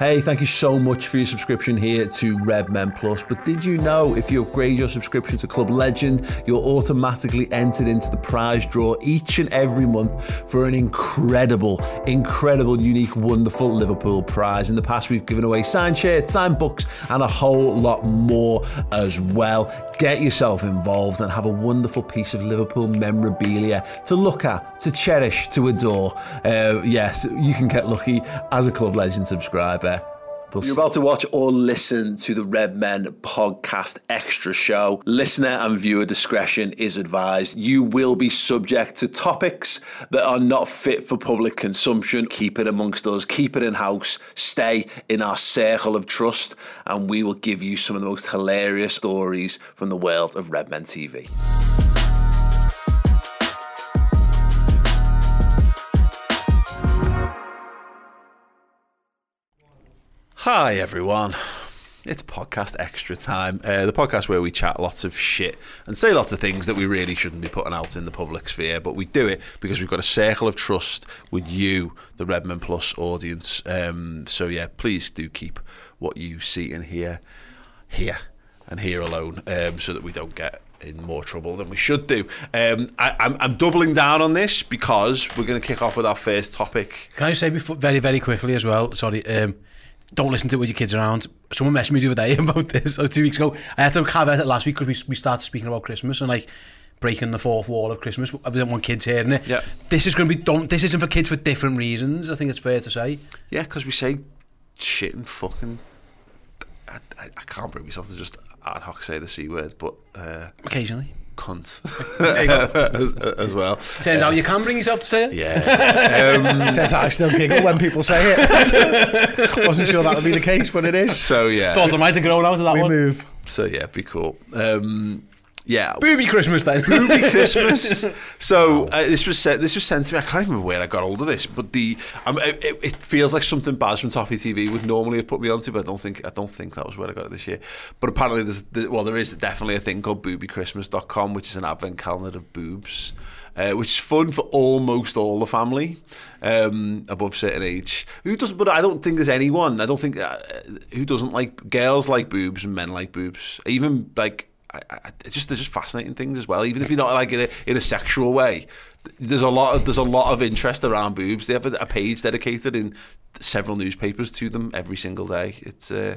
Hey, thank you so much for your subscription here to Redmen Plus. But did you know if you upgrade your subscription to Club Legend, you're automatically entered into the prize draw each and every month for an incredible, incredible, unique, wonderful Liverpool prize. In the past, we've given away signed shirts, signed books, and a whole lot more as well. Get yourself involved and have a wonderful piece of Liverpool memorabilia to look at, to cherish, to adore. Uh, yes, you can get lucky as a Club Legend subscriber. You're about to watch or listen to the Redmen podcast extra show. Listener and viewer discretion is advised. You will be subject to topics that are not fit for public consumption. Keep it amongst us, keep it in house, stay in our circle of trust, and we will give you some of the most hilarious stories from the world of Redmen TV. Hi, everyone. It's podcast extra time. Uh, the podcast where we chat lots of shit and say lots of things that we really shouldn't be putting out in the public sphere, but we do it because we've got a circle of trust with you, the Redmen Plus audience. Um, so, yeah, please do keep what you see and hear here and here alone um, so that we don't get in more trouble than we should do. Um, I, I'm, I'm doubling down on this because we're going to kick off with our first topic. Can I say before, very, very quickly as well? Sorry. Um, don't listen to it with your kids around. Someone messaged me the other day about this like two weeks ago. I had to caveat it last week because we, we started speaking about Christmas and like breaking the fourth wall of Christmas. I don't want kids hearing it. Yeah. This is going to be don't. This isn't for kids for different reasons. I think it's fair to say. Yeah, because we say shit and fucking. I, I, I can't bring myself to just ad hoc say the c word, but uh, occasionally. Cunt There you go. as, as well. Turns out you can bring yourself to say it. Yeah. Um, Turns out I still giggle when people say it. Wasn't sure that would be the case, but it is. so yeah. Thought I might have grown out of that We one. move. So yeah, be cool. Um, yeah. Booby Christmas then. Booby Christmas. So uh, this was sent. This was sent to me. I can't even remember where I got hold of this, but the um, it, it- feels like something Baz from Toffee TV would normally have put me onto, but I don't think I don't think that was where I got it this year. But apparently, there's the, well, there is definitely a thing called BoobyChristmas.com, which is an advent calendar of boobs. Uh, which is fun for almost all the family um, above certain age. Who doesn't? But I don't think there's anyone. I don't think uh, who doesn't like girls like boobs and men like boobs. Even like I, I, it's just they're just fascinating things as well. Even if you're not like in a, in a sexual way, there's a lot of there's a lot of interest around boobs. They have a, a page dedicated in several newspapers to them every single day. It's uh,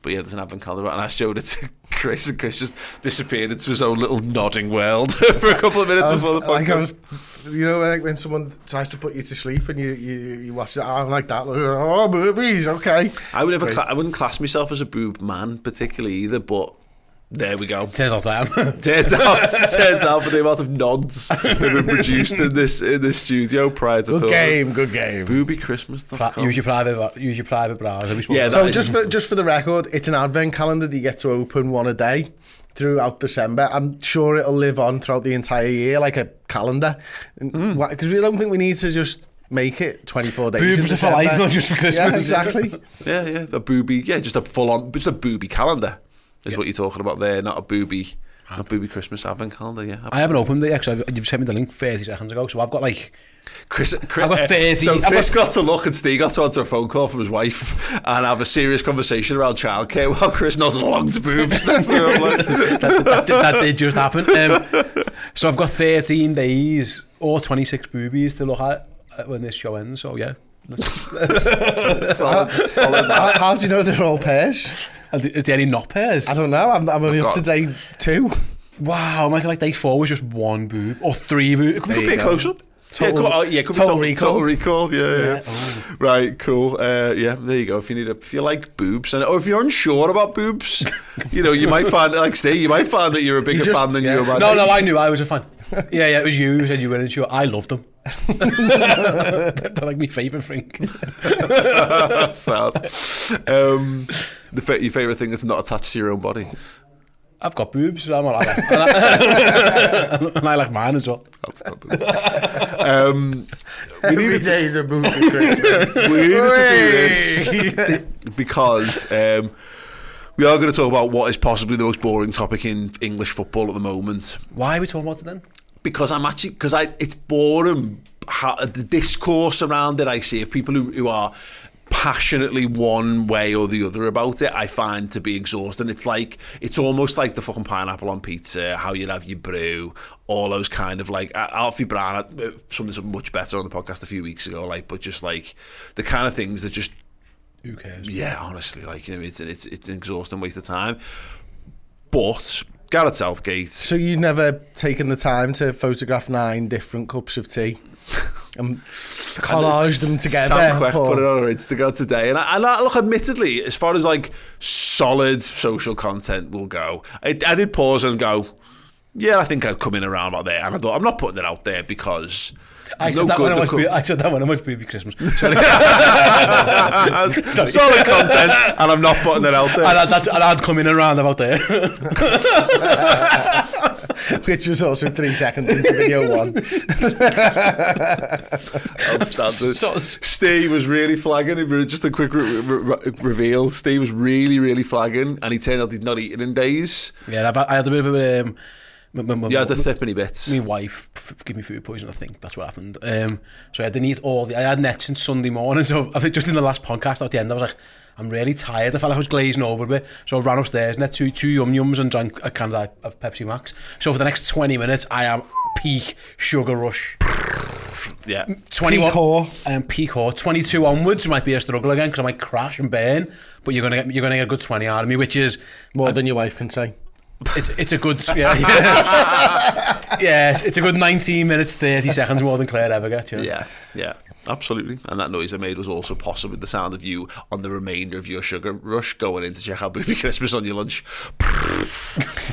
but yeah, there's an advent calendar, and I showed it to Chris, and Chris just disappeared into his own little nodding world for a couple of minutes was, before the like I podcast. was, you know, like when someone tries to put you to sleep and you you, you watch it, I'm like that. Like, oh, boobies, okay. I would never, I wouldn't class myself as a boob man particularly either, but there we go. Turns out I am. Turns out, turns out, for the amount of nods that have been produced in this in this studio prior to film. Good filming. game, good game. BoobyChristmas.com. use your private use your private browser. We Yeah, about So that is- just for just for the record, it's an advent calendar that you get to open one a day throughout December. I'm sure it'll live on throughout the entire year like a calendar, Hmm. because we don't think we need to just make it 24 days. in Boobs for life, not just for Christmas. Yeah, exactly. Yeah, yeah, a booby. Yeah, just a full on, just a booby calendar is what you're talking about there, not a booby, A booby Christmas advent calendar. Yeah, I haven't opened it yet because you've sent me the link 30 seconds ago, so I've got like Chris, Chris, I've got 30 So I've Chris got- got to look and Steve got to answer a phone call from his wife and have a serious conversation around childcare while Chris nodded along to boobs next to him. Like, that, that, did- that did just happen. Um, so I've got 13 days or 26 boobies to look at uh, when this show ends. So yeah, solid, solid how, how do you know they're all pairs? And is there any not pairs? I don't know. I'm, I'm only up to day two. Wow, imagine like day four was just one boob or three boobs. It could be be a close up. Total- yeah, could, oh, yeah, could total be recall. total recall. Yeah, yeah. Yeah, oh. Right, cool. Uh, yeah, there you go. If you need a, if you like boobs, and or if you're unsure about boobs, you know, you might find like Steve, you might find that you're a bigger just- fan than yeah. you are. No, no, I knew I was a fan. Yeah, yeah, it was you who said you weren't sure. I loved them. They're like my favourite thing. Sad. Um, the fa- your favorite thing that's not attached to your own body. I've got boobs, so I'm all right. And I, and I like mine as well. That's not um, we Every needed to, day's a booby Christmas. we needed to do this because um, we are going to talk about what is possibly the most boring topic in English football at the moment. Why are we talking about it then? because I'm actually because I it's boring how, the discourse around it I see of people who, who are passionately one way or the other about it, I find to be exhausting. It's like it's almost like the fucking pineapple on pizza, how you'd have your brew, all those kind of like Alfie Brown uh, something much better on the podcast a few weeks ago, like but just like the kind of things that just Who cares? yeah, honestly, like you know, it's it's it's an exhausting waste of time. But Gareth Southgate, So you've never taken the time to photograph nine different cups of tea Um, and collage them together? Sam Paul? put it on her Instagram today, and I, and I look, admittedly, as far as like solid social content will go, I, I did pause and go, yeah, I think I'd come in around about there, and I thought I'm not putting it out there because. I no said, that one. when I to watched come- Boo- I said that when I watched Baby Christmas. Sorry. Sorry. solid content, and I'm not putting it out there. and, I'd, that's- and I'd come in around about there. Which was also three seconds into video one. Outstanding. So- Steve was really flagging. Just a quick re- re- reveal. Steve was really, really flagging, and he turned out he'd not eaten in days. yeah, I've, I had a bit of a... Um, m- m- m- Yeah, the thippany bits. my wife f- gave me food poison. I think that's what happened. Um, so I didn't eat all the. I had nets since Sunday morning. So I think just in the last podcast at the end, I was like, I'm really tired. I felt like I was glazing over a bit. So I ran upstairs and had two two yum yums and drank a can of, of Pepsi Max. So for the next 20 minutes, I am peak sugar rush. Yeah. 21 Peak whore. I am peak whore. 22 onwards might be a struggle again because I might crash and burn. But you're gonna get you're gonna get a good 20 out of me, which is More than your wife can say. It, it's a good... Yeah, yeah. yeah, it's a good 19 minutes, 30 seconds more than Claire ever got, you know? Yeah, yeah. Absolutely. And that noise I made was also possibly the sound of you on the remainder of your sugar rush going in to check out Booby Christmas on your lunch.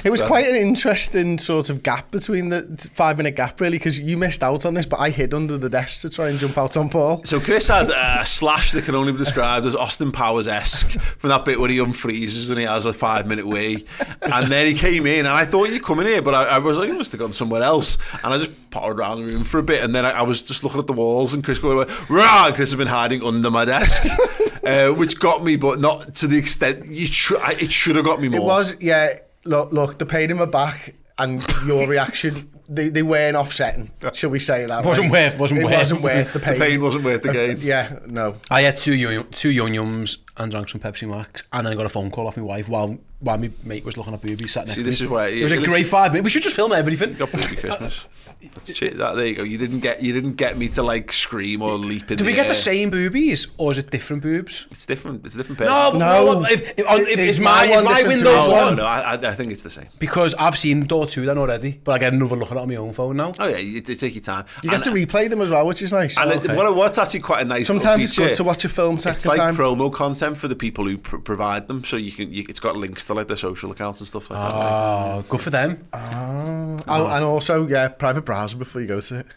It was So- quite an interesting sort of gap between the five minute gap, really, because you missed out on this, but I hid under the desk to try and jump out on Paul. So Chris had a slash that can only be described as Austin Powers esque from that bit where he unfreezes and he has a five minute wee, and then he came in and I thought you'd come in here, but I, I was like, you must have gone somewhere else, and I just pottered around the room for a bit, and then I, I was just looking at the walls, and Chris going, "Rah!" and Chris had been hiding under my desk, uh, which got me, but not to the extent you. Tr- I- it should have got me more. It was, yeah. Look, look, the pain in my back and your reaction, they, they weren't offsetting. Shall we say that? Wasn't way? worth- wasn't it worth- wasn't worth the pain. pain wasn't worth the gain. Yeah, no. I had two young, two young yums and drank some Pepsi Max, and then I got a phone call off my wife while while my mate was looking at boobies sat next See, to this me. is why- it was a yeah, great listen- five minutes. We should just film everything. got Booby Christmas. That's shit, that, there you go. You didn't get you didn't get me to like scream or leap in Do we the get the air. same boobies, or is it different boobs? It's different. It's a different person. No, but No. no. If, if, on, if, Is is my, my one is my different to Windows yours? no, one? no, I, I- I think it's the same. Because I've seen door two then already, but I get another look at it on my own phone now. Oh yeah, you, you take your time. You get to replay them as well, which is nice. And oh, okay. it, what, what's actually quite a nice little Sometimes it's feature, good to watch a film It's like time. promo content for the people who pr- provide them, so you can. You, it's got links to like their social accounts and stuff like that. Oh, good for them. Ah. Ah. Oh, and also, yeah, private browser before you go to it.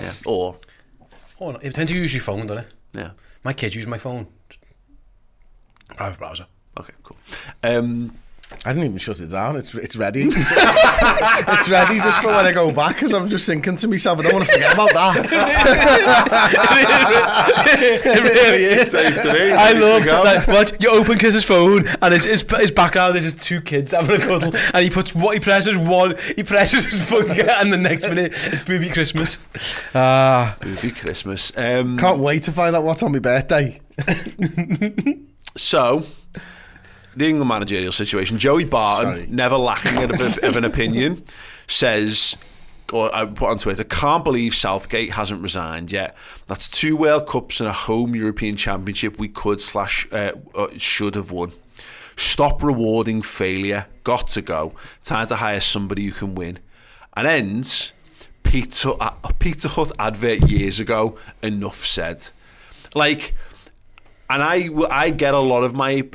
Yeah. Or Oh, no, it depends who use your phone, doesn't it? yeah. My kids use my phone. Private browser. Okay. Cool. Um, I didn't even shut it down. It's it's ready. it's ready just for when I go back because I'm just thinking to myself, I don't want to forget about that. it really is. Same today, I ready love to go. that. Watch, you open Chris's phone and his, his, his background is just two kids having a cuddle and he puts what he presses one, he presses his finger and the next minute it's Booby Christmas. Ah, Booby Christmas. Um, Can't wait to find out what's on my birthday. So, the England managerial situation. Joey Barton, Sorry. never lacking of, of an opinion, says, or I put on Twitter, can't believe Southgate hasn't resigned yet. That's two World Cups and a home European Championship we could slash uh, uh, should have won. Stop rewarding failure. Got to go. Time to hire somebody who can win. And ends Peter, uh, Pizza Hut advert years ago. Enough said. Like, and I I get a lot of my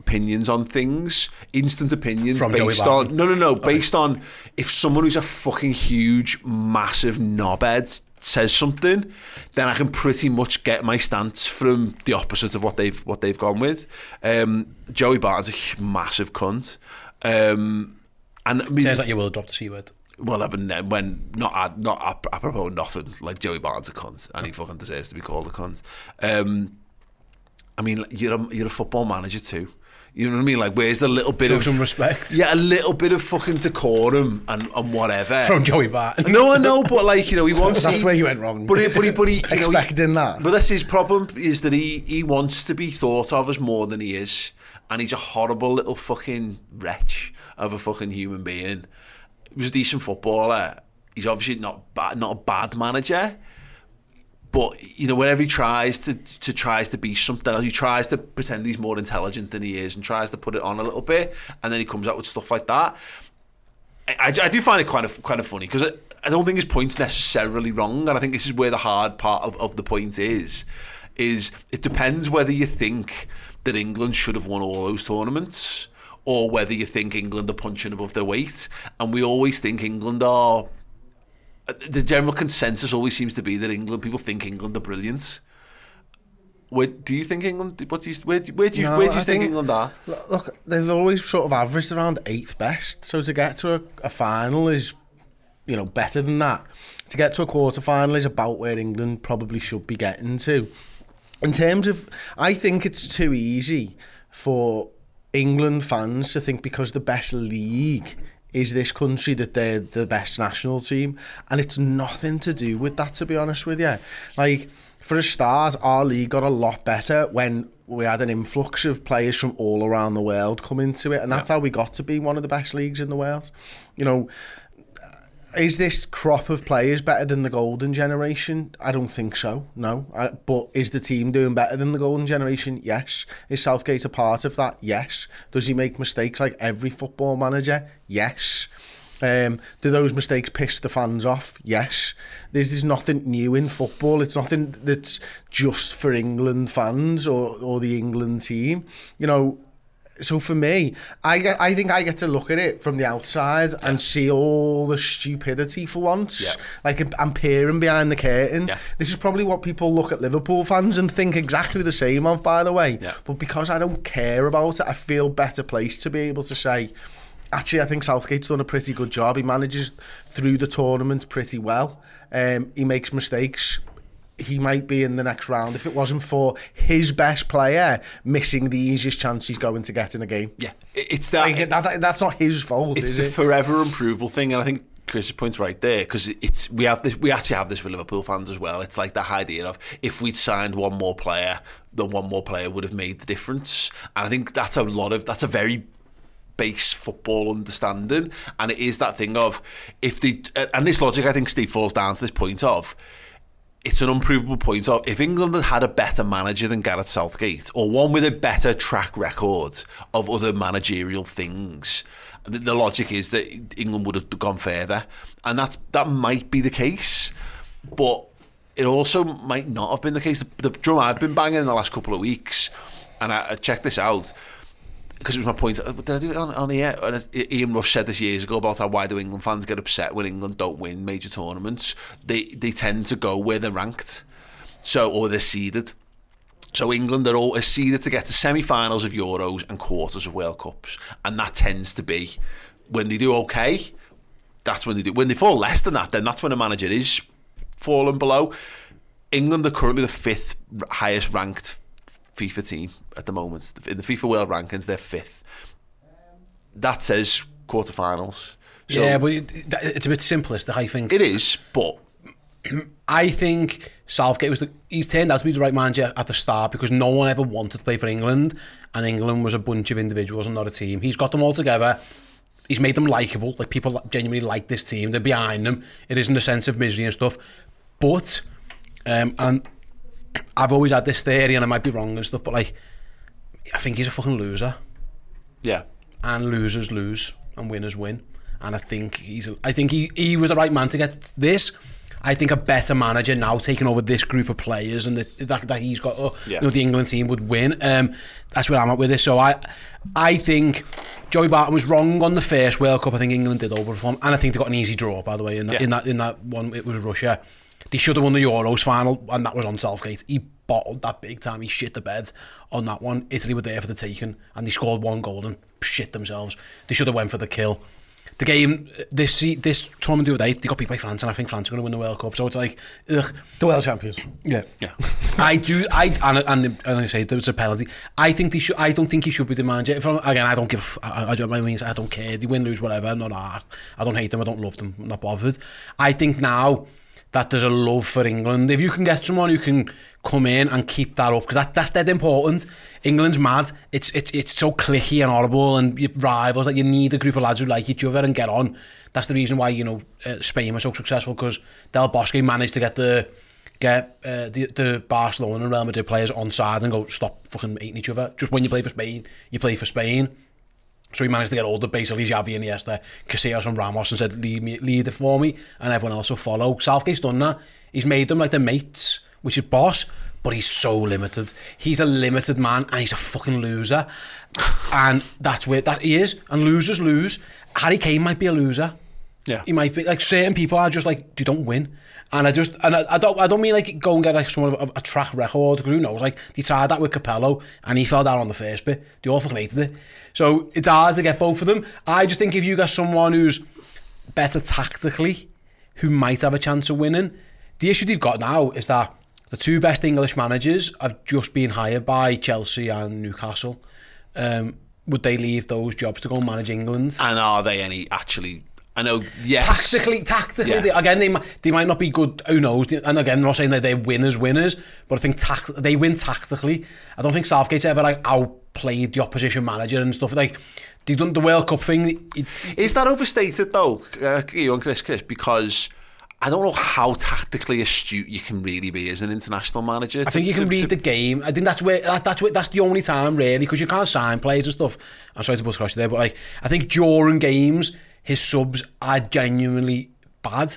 opinions on things, instant opinions From based on no no no based on if someone who's a fucking huge massive knobhead says something, then I can pretty much get my stance from the opposite of what they've what they've gone with. Um, Joey Barton's a massive cunt. Um, and I mean, turns out you will drop the C word. well, I've been when not not ap- apropos nothing like Joey Barton's a cunt, and he fucking deserves to be called a cunt. Um, I mean, you're a, you're a football manager too. You know what I mean? Like, where's the little bit Show of some respect. Yeah, a little bit of fucking decorum and, and whatever. From Joey Barton. no, I know, but like you know, he wants. That's he- where he went wrong. But he, but he, but he, you know, he- Expecting that. But that's his problem is that he he wants to be thought of as more than he is, and he's a horrible little fucking wretch of a fucking human being. He was a decent footballer. He's obviously not bad, not a bad manager. But you know, whenever he tries to to tries to be something else, he tries to pretend he's more intelligent than he is, and tries to put it on a little bit, and then he comes out with stuff like that. I, I, I do find it kind of kind of funny because I, I don't think his point's necessarily wrong, and I think this is where the hard part of, of the point is. Is it depends whether you think that England should have won all those tournaments, or whether you think England are punching above their weight, and we always think England are. The general consensus always seems to be that England people think England are brilliant. Where, do you think England? What do you? Where, do- where do you? No, where do you think, think- England are? Look, they've always sort of averaged around eighth best. So to get to a, a final is, you know, better than that. To get to a quarter final is about where England probably should be getting to. In terms of, I think it's too easy for England fans to think because the best league is this country that they're the best national team, and it's nothing to do with that. To be honest with you, like for a start, our league got a lot better when we had an influx of players from all around the world come into it, and that's how we got to be one of the best leagues in the world. You know, is this crop of players better than the golden generation? I don't think so. No. I, but is the team doing better than the golden generation? Yes. Is Southgate a part of that? Yes. Does he make mistakes like every football manager? Yes. Um, do those mistakes piss the fans off? Yes. There's, there's nothing new in football. It's nothing that's just for England fans or, or the England team. You know, so for me, I get, I think I get to look at it from the outside and see all the stupidity for once. Yeah. Like I'm peering behind the curtain. Yeah. This is probably what people look at Liverpool fans and think exactly the same of, by the way. Yeah. But because I don't care about it, I feel better placed to be able to say, actually, I think Southgate's done a pretty good job. He manages through the tournament pretty well. Um, he makes mistakes he might be in the next round if it wasn't for his best player missing the easiest chance he's going to get in a game. Yeah, it's that. Like, that, that- that's not his fault, it's the it? forever improvable thing, and I think Chris's point's right there because it's we have this. We actually have this with Liverpool fans as well. It's like the idea of if we'd signed one more player, then one more player would have made the difference. And I think that's a lot of that's a very base football understanding, and it is that thing of if they and this logic I think Steve falls down to this point of it's an unprovable point of if England had had a better manager than Gareth Southgate, or one with a better track record of other managerial things, the, the logic is that England would have gone further, and that's that might be the case, but it also might not have been the case. The, the drum I've been banging in the last couple of weeks, and I, I checked this out because it was my point. uh, Did I do it on, on here? And Ian Rush said this years ago about how why do England fans get upset when England don't win major tournaments? They they tend to go where they're ranked, so or they're seeded. So England are always seeded to get to semi-finals of Euros and quarters of World Cups, and that tends to be when they do okay. That's when they do. When they fall less than that, then that's when a manager is falling below. England are currently the fifth highest ranked FIFA team at the moment. In the FIFA World Rankings, they're fifth. That says quarterfinals. So yeah, but it, it's a bit simplistic, I think. it is, but I think Southgate was the, he's turned out to be the right manager at the start because no one ever wanted to play for England and England was a bunch of individuals and not a team. He's got them all together. He's made them likable. Like people genuinely like this team. They're behind them. It isn't a sense of misery and stuff. But um, and I've always had this theory and I might be wrong and stuff, but like I think he's a fucking loser. yeah, and losers lose and winners win. And I think he's I think he, he was the right man to get this. I think a better manager now taking over this group of players and the, that, that he's got, uh, Yeah. you know, the England team would win. Um, that's where I'm at with this. So I, I think Joey Barton was wrong on the first World Cup. I think England did overperform, and I think they got an easy draw. By the way, in that, Yeah. in that in that one, it was Russia. They should have won the Euros final, and that was on Southgate. He bottled that big time. He shit the bed on that one. Italy were there for the taking, and they scored one goal and shit themselves. They should have went for the kill. The game, uh, this this tournament the other day, they got beat by France, and I think France are going to win the World Cup. So it's like, ugh. The world champions. Yeah. Yeah. I do, I, and, and, and I say, there was a penalty. I think they should, I don't think he should be the manager. From, again, I don't give, I, I, don't, I, mean, I don't care. They win, lose, whatever, I'm not hard. I don't hate them, I don't love them, I'm not bothered. I think now, that there's a love for England. If you can get someone who can come in and keep that up, because that, that's dead important. England's mad. It's it's it's so clicky and horrible, and rivals. Like you need a group of lads who like each other and get on. That's the reason why you know uh, Spain was so successful because Del Bosque managed to get the get uh, the, the Barcelona and Real Madrid players on side and go stop fucking hating each other. Just when you play for Spain, you play for Spain. So he managed to get all the basically Xavi and Iniesta, Casillas and Ramos and said lead, me, lead it for me and everyone else will follow. Southgate's done that. He's made them like the mates, which is boss, but he's so limited. He's a limited man and he's a fucking loser. and that's where that he is. And losers lose. Harry Kane might be a loser. Yeah. He might be like certain people are just like you don't win, and I just and I, I don't I don't mean like go and get like some of a, a track record. 'cause Who knows? Like they tried that with Capello, and he fell down on the first bit. They all fucking hated it. So it's hard to get both of them. I just think if you got someone who's better tactically, who might have a chance of winning. The issue they've got now is that the two best English managers have just been hired by Chelsea and Newcastle. Um, would they leave those jobs to go and manage England? And are they any actually? I know. Yes. Tactically, tactically, Yeah. they, again, they they might not be good. Who knows? And again, I'm not saying that they're winners, winners, but I think tact- they win tactically. I don't think Southgate's ever like outplayed the opposition manager and stuff. Like they've done the World Cup thing. It, Is that overstated though, uh, you and Chris Chris? Because I don't know how tactically astute you can really be as an international manager. I think you can read the game. I think that's where that, that's where, that's the only time really because you can't sign players and stuff. I'm sorry to bust across you there, but like I think during games his subs are genuinely bad.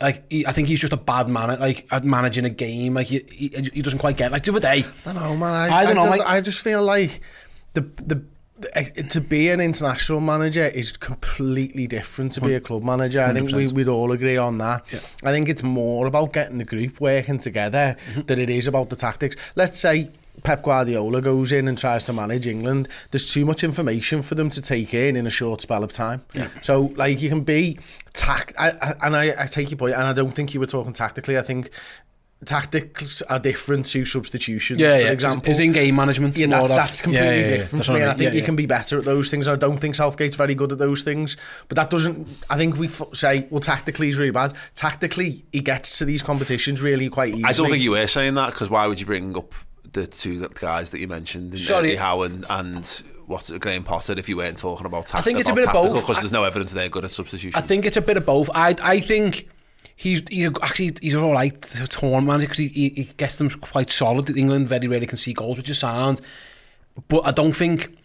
Like he, I think he's just a bad man at like at managing a game. Like he, he, he doesn't quite get like the other day. I don't know, man. I, I don't know, just, like- I just feel like the the. To be an international manager is completely different to be a club manager. I think we, 100%. we'd all agree on that. Yeah. I think it's more about getting the group working together mm-hmm. than it is about the tactics. Let's say Pep Guardiola goes in and tries to manage England. There's too much information for them to take in in a short spell of time. So, like, you can be tact, I, I, and I, I take your point, and I don't think you were talking tactically. I think tactics are different to substitutions. Yeah, for yeah. example, is in game management. yeah, that's, that's completely yeah, yeah, yeah. different That's to me. what And I think Yeah, you yeah. can be better at those things. I don't think Southgate's very good at those things. But that doesn't. I think we f- say, well, tactically he's really bad. Tactically, he gets to these competitions really quite easily. I don't think you were saying that because why would you bring up the two guys that you mentioned, Sorry. Eddie Howe and, and what's it, Graham Potter, if you weren't talking about I think it's a bit of both. because there's no evidence they're good at substitution. I think it's a bit of both. I I think he's he's actually he's all right torn manager because he, he he gets them quite solid. England very rarely can see goals, which is sound. But I don't think.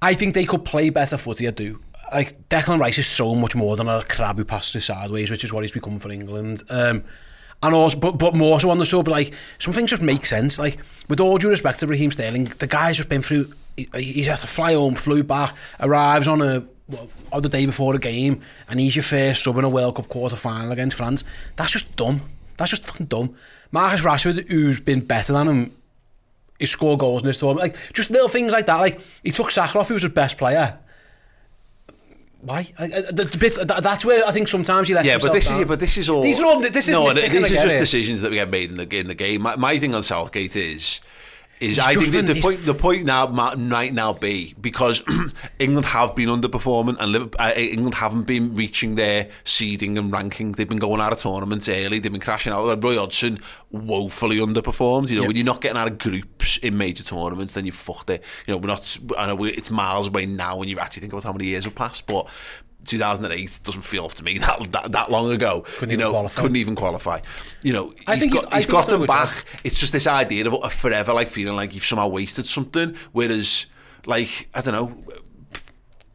I think they could play better footy. I do. Like Declan Rice is so much more than a crab who passes sideways, which is what he's become for England. Um, and also, but, but more so on the sub, like, some things just make sense. Like, with all due respect to Raheem Sterling, the guy's just been through, he, he's had to fly home, flew back, arrives on a, on the day before the game, and he's your first sub in a World Cup quarter-final against France. That's just dumb. That's just fucking dumb. Marcus Rashford, who's been better than him, he scored goals in this tournament. Like, just little things like that. Like, he took Sakharov, who was his best player, Why? I, I, the, the bits, that, that's where I think sometimes you lets Yeah, but this down. is but this is all. These are all. This is no, these are just it. decisions that we get made in the in the game. My, my thing on Southgate is. Is He's I think just the, point the point now might now be because England have been underperforming and uh, England haven't been reaching their seeding and ranking. They've been going out of tournaments early. They've been crashing out. Roy Hodgson woefully underperformed. You know, Yep. when you're not getting out of groups in major tournaments, then you fucked it. You know, we're not. I know it's miles away now when you actually think about how many years have passed, but. 2008 doesn't feel off to me that that, that long ago. Couldn't you even know, qualify. couldn't even qualify. You know, I he's think got, he's- he's got them back. It's just this idea of a forever like feeling like you've somehow wasted something. Whereas, like I don't know,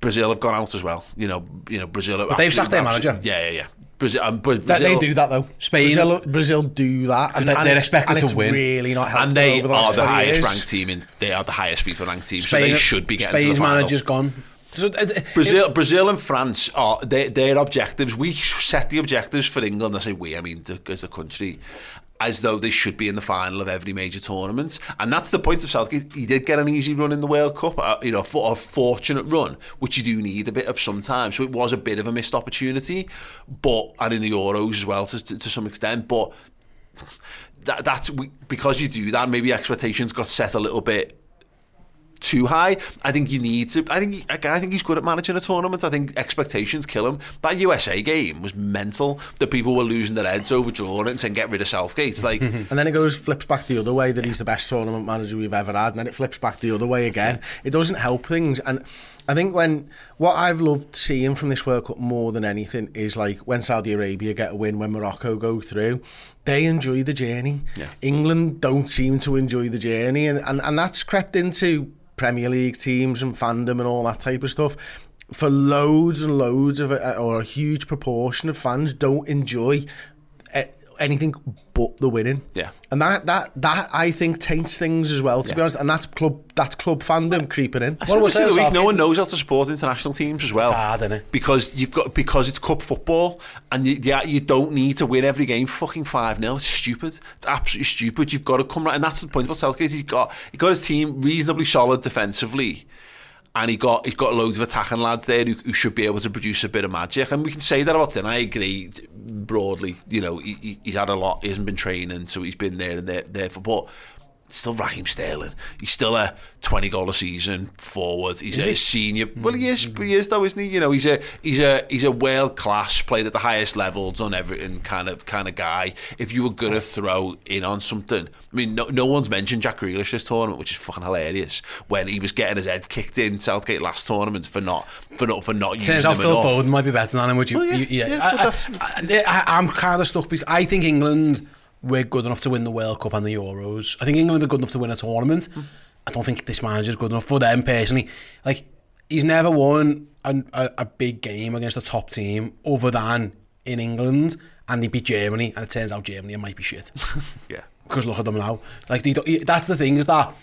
Brazil have gone out as well. You know, you know Brazil. But they've sacked their manager. Yeah, yeah, yeah. Brazil, um, That, Brazil they do that though. Spain- Brazil, Brazil do that, and, They're- and they're expected and to win. Really not helped and they the are the highest years. ranked team in. They are the highest FIFA ranked team, so Spain, they should be getting Spain's to the final. manager's gone. So, uh, uh, Brazil, Brazil and France are their, their objectives. We set the objectives for England. I say we, I mean as a country, as though they should be in the final of every major tournament. And that's the point of Southgate. He did get an easy run in the World Cup, uh, you know, for a fortunate run, which you do need a bit of sometimes. So it was a bit of a missed opportunity, but and in the Euros as well to, to, to some extent. But that, that's because you do that. Maybe expectations got set a little bit too high. I think you need to. I think again, I think he's good at managing a tournament. I think expectations kill him. That USA game was mental. That people were losing their heads over drawing it and saying get rid of Southgate. Like, and then it goes flips back the other way that he's the best tournament manager we've ever had, and then it flips back the other way again. It doesn't help things and. I think when what I've loved seeing from this World Cup more than anything is like when Saudi Arabia get a win, when Morocco go through, they enjoy the journey. Yeah. England don't seem to enjoy the journey, and, and, and that's crept into Premier League teams and fandom and all that type of stuff. For loads and loads of, uh, or a huge proportion of fans don't enjoy anything but the winning. Yeah. And that that that I think taints things as well, to yeah. be honest. And that's club that's club fandom creeping in. What was the week? No one knows how to support international teams as well. It's hard, isn't it? Because you've got because it's cup football and you, yeah, you don't need to win every game fucking 5 0. It's stupid. It's absolutely stupid. You've got to come right and that's the point about Southgate. He's got he got his team reasonably solid defensively and he got he's got loads of attacking lads there who, who, should be able to produce a bit of magic. And we can say that about him. I agree broadly. You know, he, he's had a lot. He hasn't been training, so he's been there and there, there for. But still Raheem Sterling. He's still a 20 goal a season forward. He's is a he? senior. Hmm. Well, he is. He is though, isn't he? You know, he's a he's a he's a world class, played at the highest level, done everything kind of kind of guy. If you were gonna throw in on something, I mean, no, no one's mentioned Jack Grealish this tournament, which is fucking hilarious. When he was getting his head kicked in Southgate last tournament for not for not for not using out Phil Foden might be better than him. Would you? Well, yeah, you, yeah, yeah I, I, I'm kind of stuck because I think England we're good enough to win the World Cup and the Euros. I think England are good enough to win a tournament. Mm. I don't think this manager's good enough for them personally. Like he's never won a, a, a big game against a top team other than in England, and they beat Germany, and it turns out Germany might be shit. yeah. Because look at them now. Like they, that's the thing is that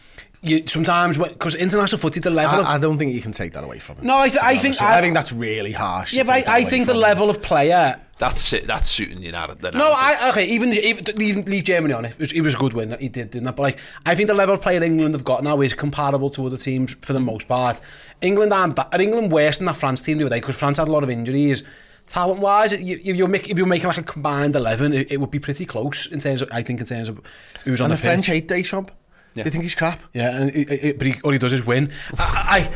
you sometimes because international footy the level I, of, I don't think you can take that away from him. No, I, th- I think I, I, think that's really harsh. Yeah, but I, I think the level of player that's it, that's suiting you now. No, I, okay, even, even leave, leave Germany on it. It was, it was a good win. He did, didn't it? But like, I think the level of player England have got now is comparable to other teams for the most part. England aren't that, are England worse than that France team the other day because France had a lot of injuries. Talent wise, you, if you're, make, if you're making like a combined 11, it, it would be pretty close in terms of, I think, in terms of who's on and the, the French eight day shop. Yeah. you think he's crap. Yeah, and it, it, but he, all he does is win. I, I,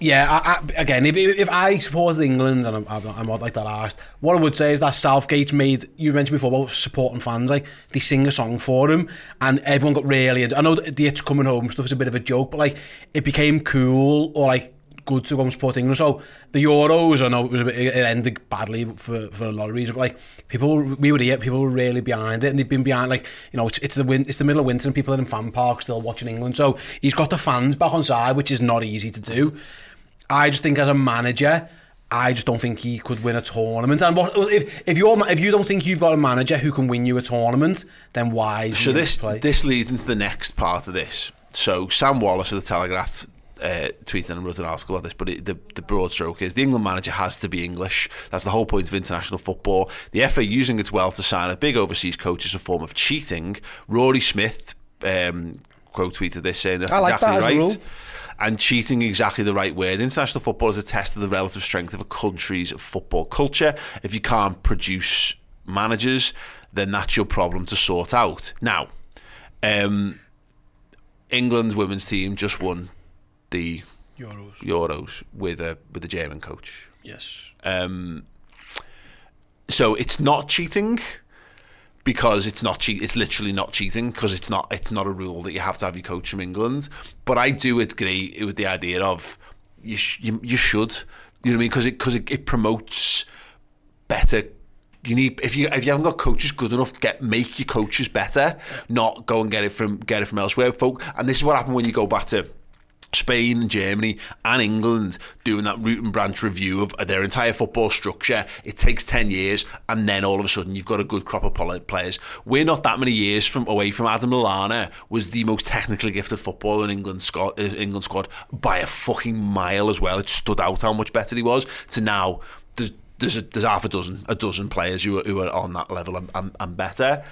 yeah, I, I, again, if, if I suppose England, and I'm, I'm like that asked, what I would say is that Southgate's made, you mentioned before about supporting fans, like, they sing a song for him, and everyone got really, I know the It's Coming Home stuff is a bit of a joke, but, like, it became cool, or, like, good to go and support England. So the Euros, I know it was a bit, it ended badly for, for a lot of reasons. But like people, we were here, people were really behind it, and they've been behind. Like you know, it's, it's the win, it's the middle of winter, and people are in fan parks still watching England. So he's got the fans back on side, which is not easy to do. I just think as a manager, I just don't think he could win a tournament. And what, if if you if you don't think you've got a manager who can win you a tournament, then why? So this this leads into the next part of this. So Sam Wallace of the Telegraph uh, tweeted and wrote an article about this, but it, the, the broad stroke is the England manager has to be English. That's the whole point of international football. The FA using its wealth to sign a big overseas coach is a form of cheating. Rory Smith um, quote tweeted this saying that's like exactly that right and cheating exactly the right word. International football is a test of the relative strength of a country's football culture. If you can't produce managers, then that's your problem to sort out. Now, um, England's women's team just won the Euros, Euros with a with a German coach. Yes. Um, so it's not cheating because it's not cheat. It's literally not cheating because it's not. It's not a rule that you have to have your coach from England. But I do agree with the idea of you. Sh- you, you should. You know what I mean? Because it because it, it promotes better you need if you if you haven't got coaches good enough, get make your coaches better, not go and get it from get it from elsewhere. Folk, and this is what happened when you go back to Spain and Germany and England doing that root and branch review of their entire football structure. It takes 10 years and then all of a sudden you've got a good crop of players. We're not that many years from away from Adam Lallana was the most technically gifted footballer in England squad, uh, England squad by a fucking mile as well. It stood out how much better he was to now there's there's, a, there's half a dozen a dozen players who are, who are on that level and, and, and better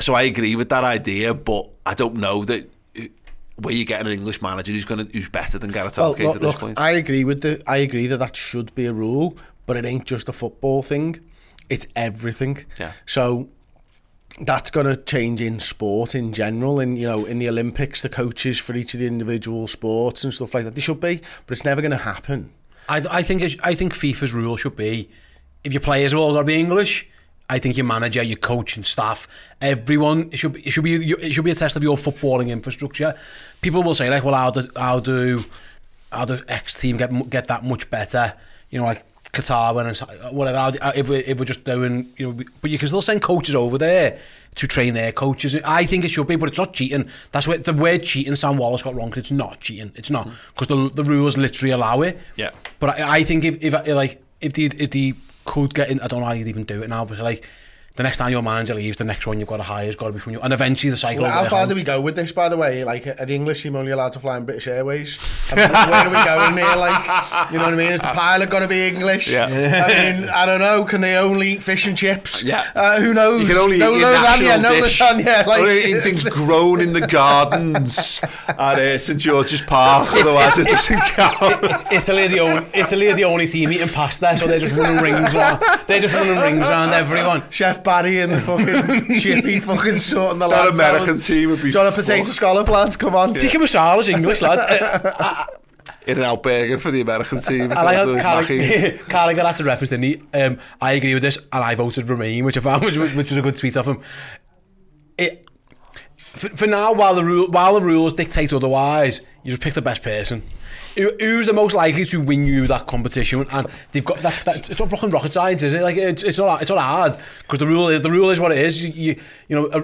so I agree with that idea, but I don't know that where you get an English manager who's going to who's better than Gareth Well, look, at this look, point. I agree with the. I agree that that should be a rule, but it ain't just a football thing. It's everything. Yeah. So that's going to change in sport in general. And you know, in the Olympics, the coaches for each of the individual sports and stuff like that, they should be, but it's never going to happen. I, I think it, I think FIFA's rule should be if your players are all got to be English. I think your manager, your coach and staff, everyone it should be, it should be it should be a test of your footballing infrastructure. People will say like, well, how do how do how do X team get get that much better? You know, like Qatar when whatever. Do- uh, if we if we're just doing, you know, but you can still send coaches over there to train their coaches. I think it should be, but it's not cheating. That's what the word cheating. Sam Wallace got wrong. Cause it's not cheating. It's not mm. because the the rules literally allow it. Yeah. But I, I think if, if like if the if the could get in, I don't know how you'd even do it now, but like the next time your manager leaves, the next one you've got to hire has got to be from you, and eventually the cycle. Well, will how far out. do we go with this, by the way? Like, are the English team only allowed to fly in British Airways? I mean, where are we going here? Like, you know what I mean? Is the pilot got to be English? Yeah. I mean, I don't know. Can they only eat fish and chips? Yeah. Uh, who knows? You can only no eat lasagna, national no lasagna. Like, only eating things grown in the gardens at uh, St George's Park. Otherwise, it doesn't count. Italy are the only Italy are the only team eating pasta, so they're just running rings around. They're just running rings around everyone. Chef Barry and fucking Chippy fucking sorting the That lads American out. team would be John a potato fucked. scallop, lads? Come on. Teach him a English, lad. Uh, uh, in an for the American team. I like how Carly got had to reference, didn't he? Um, I agree with this, and I voted Remain, which I found, which, which was a good tweet off him. It, for, for now, while the, rule, while the rules dictate otherwise, you just pick the best person. Who, who's the most likely to win you that competition? And they've got that. that it's not fucking rocket science, is it? Like it's it's not it's not hard because the rule is the rule is what it is. You you, you know. uh,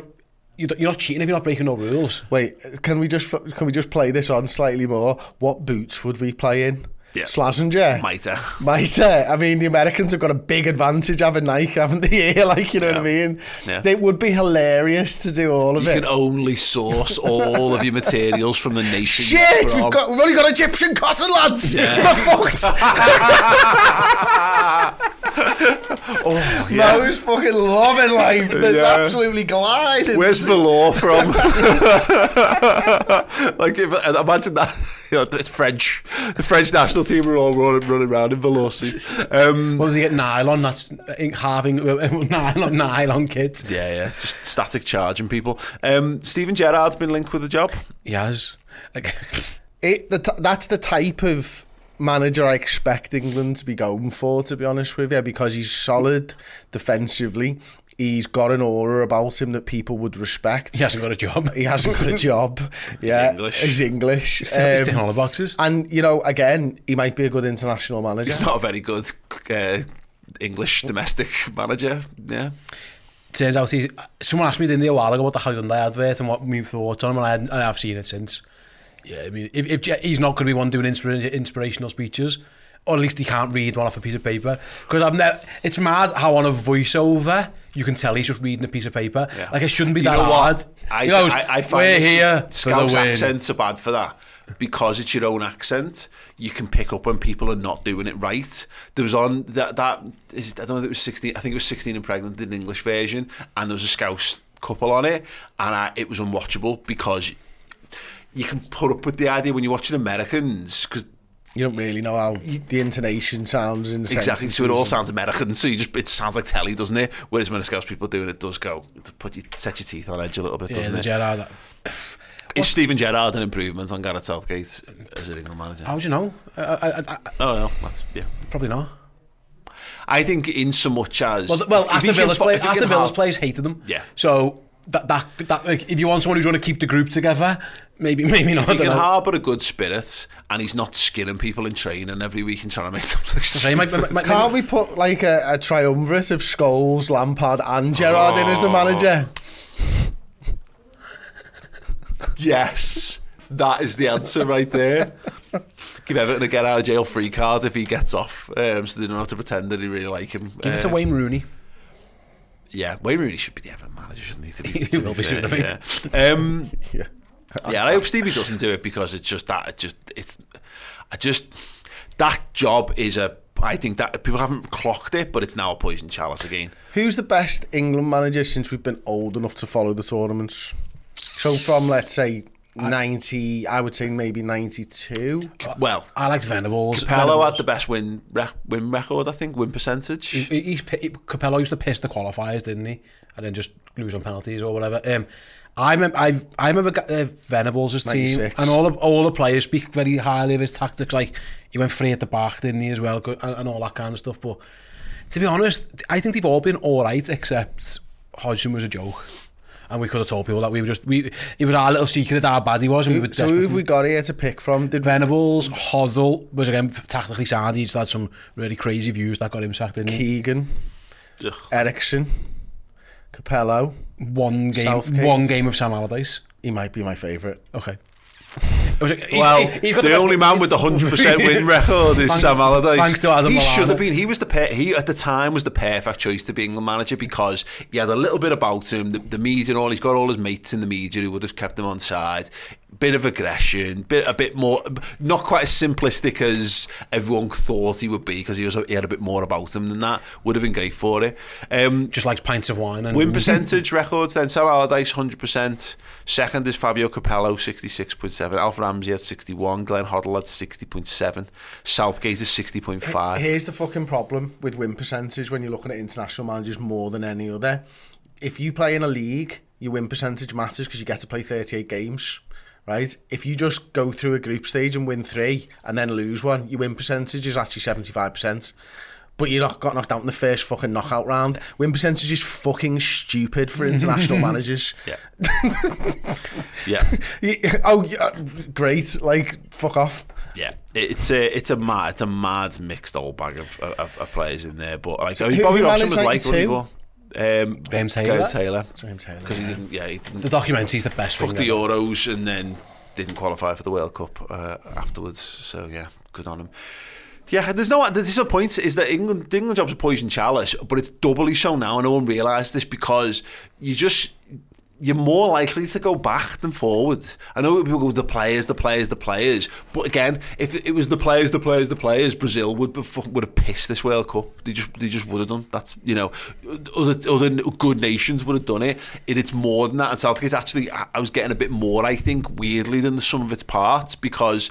you don't- You're not cheating if you're not breaking no rules. Wait, can we just can we just play this on slightly more? What boots would we play in? Yeah. Slazenger. Mitre. Mitre. I mean, the Americans have got a big advantage having Nike, haven't they? Here, like you know what I mean. Yeah. It would be hilarious to do all of You it. You can only source all of your materials from the nation. Shit, you're we've got we've only got Egyptian cotton, lads. We're fucked. Oh, yeah. Mo's fucking loving life. They're Yeah. absolutely gliding. Where's the law from? like, if, imagine that. You know, it's French. The French national team are all running, running around in velour suits. Um, Well, they get nylon. That's halving nylon nylon kids. yeah, yeah, just static charging people. Um, Steven Gerrard's been linked with the job. He has. Like, it, the t- that's the type of manager I expect England to be going for, to be honest with you, because he's solid defensively. He's got an aura about him that people would respect. he hasn't got a job. He hasn't got a job. Yeah, he's English. He's English. He's Um, ticking all the boxes. and you know, again, he might be a good international manager. He's not a very good uh, English domestic manager. Yeah. Turns out he. Someone asked me didn't they, a while ago about the Hyundai advert and what my thoughts on him, and I, I've seen it since. Yeah, I mean, if, if he's not going to be one doing inspira- inspirational speeches, or at least he can't read one off a piece of paper, because I've never. It's mad how on a voiceover you can tell he's just reading a piece of paper. Yeah. Like it shouldn't be You that hard. I, goes, I, I find we're here for the Scouse win. accents are bad for that because it's your own accent. You can pick up when people are not doing it right. There was on that that is, I don't know if it was sixteen. I think it was sixteen and pregnant in English version, and there was a Scouse couple on it, and I, it was unwatchable because you can put up with the idea when you're watching Americans because. You don't really know how the intonation sounds in the Exactly, so it all sounds American. So you just it sounds like telly, doesn't it? Whereas when Scouse people doing it, it does go to put you set your teeth on edge a little bit, Yeah, the it? Gerrard. Is Steven Gerrard an improvement on Gareth Southgate as an England manager? How do you know? I, I, I, Oh, no, that's yeah. probably not. I think in so much as Well, well Aston Villa's, play, Aston Villa's players hated them. Yeah. So that that that like, if you want someone who's going to keep the group together, maybe maybe not. If he I don't can know. harbour a good spirit and he's not skinning people in training every week and trying to make them look Sorry, my- my- my- Can't we put like a, a triumvirate of Scholes, Lampard, and Gerrard in as Oh. the manager? Yes, that is the answer right there. Give Everton a get out of jail free card if he gets off, um, so they don't have to pretend that he really like him. Give it to Wayne Rooney. Yeah, Wayne Rooney should be the Everton manager, shouldn't he? To be, He will be soon, I think. Yeah. Um, Yeah. yeah, I hope Stevie doesn't do it because it's just that. It just it's. I just that job is a. I think that people haven't clocked it, but it's now a poison chalice again. Who's the best England manager since we've been old enough to follow the tournaments? So from let's say 90, I would say maybe 92. Uh, well, Alex Venables. Capello Venables. had the best win rec win record, I think, win percentage. He, he, he, Capello used to piss the qualifiers, didn't he? And then just lose on penalties or whatever. Um, I remember, I've, I remember uh, Venables' team 96. and all the, all the players speak very highly of his tactics. Like, he went free at the back, didn't he, as well, and, and all that kind of stuff. But to be honest, I think they've all been all right, except Hodgson was a joke and we could have told people that we were just we it was our little secret how bad he was and we were so who have we got here to pick from? Did Venables. Hoddle was again tactically sound he just had some really crazy views that got him sacked in Keegan. Ugh. Ericsson. Capello. One game Southgate. one game of Sam Allardyce. He might be my favourite. Okay. It was, he- Well, he- he's got the, best- only man with the hundred percent win record is Thanks- Sam Allardyce. thanks to Adam he should have been. He was the per- he at the time was the perfect choice to be England manager because he had a little bit about him. The, the media and all. He's got all his mates in the media who would have kept him on side. Bit of aggression, bit a bit more, not quite as simplistic as everyone thought he would be because he was he had a bit more about him than that. Would have been great for it. Um, just likes pints of wine and Win percentage records then. Sam Allardyce, 100%. Second is Fabio Capello, 66.7. Alf Ramsey at 61. Glenn Hoddle at 60.7. Southgate is 60.5. Here's the fucking problem with win percentage when you're looking at international managers more than any other. If you play in a league, your win percentage matters because you get to play 38 games, right? If you just go through a group stage and win three and then lose one, your win percentage is actually 75%. But you not got knocked out in the first fucking knockout round. Win percentage is fucking stupid for international managers. Yeah. yeah. Oh, yeah, great! Like, fuck off. Yeah. It's a it's a mad it's a mad mixed old bag of, of, of players in there. But like Who- Bobby Robson was like what he 92? was. Um, Graham Taylor? Graham Taylor. Graham Taylor, Because he didn't yeah, he didn't the documentary's the best fuck the. Euros and then didn't qualify for the World Cup uh, afterwards. So yeah, good on him. Yeah, there's no. There's a point is that England, the England job's a poison chalice, but it's doubly so now, and no one realised this because you just you're more likely to go back than forward. I know people go the players, the players, the players, but again, if it was the players, the players, the players, Brazil would would have pissed this World Cup. They just they just would have done. That's you know, other other good nations would have done it. it it's more than that. And Southgate actually, I I was getting a bit more, I think, weirdly than the sum of its parts because.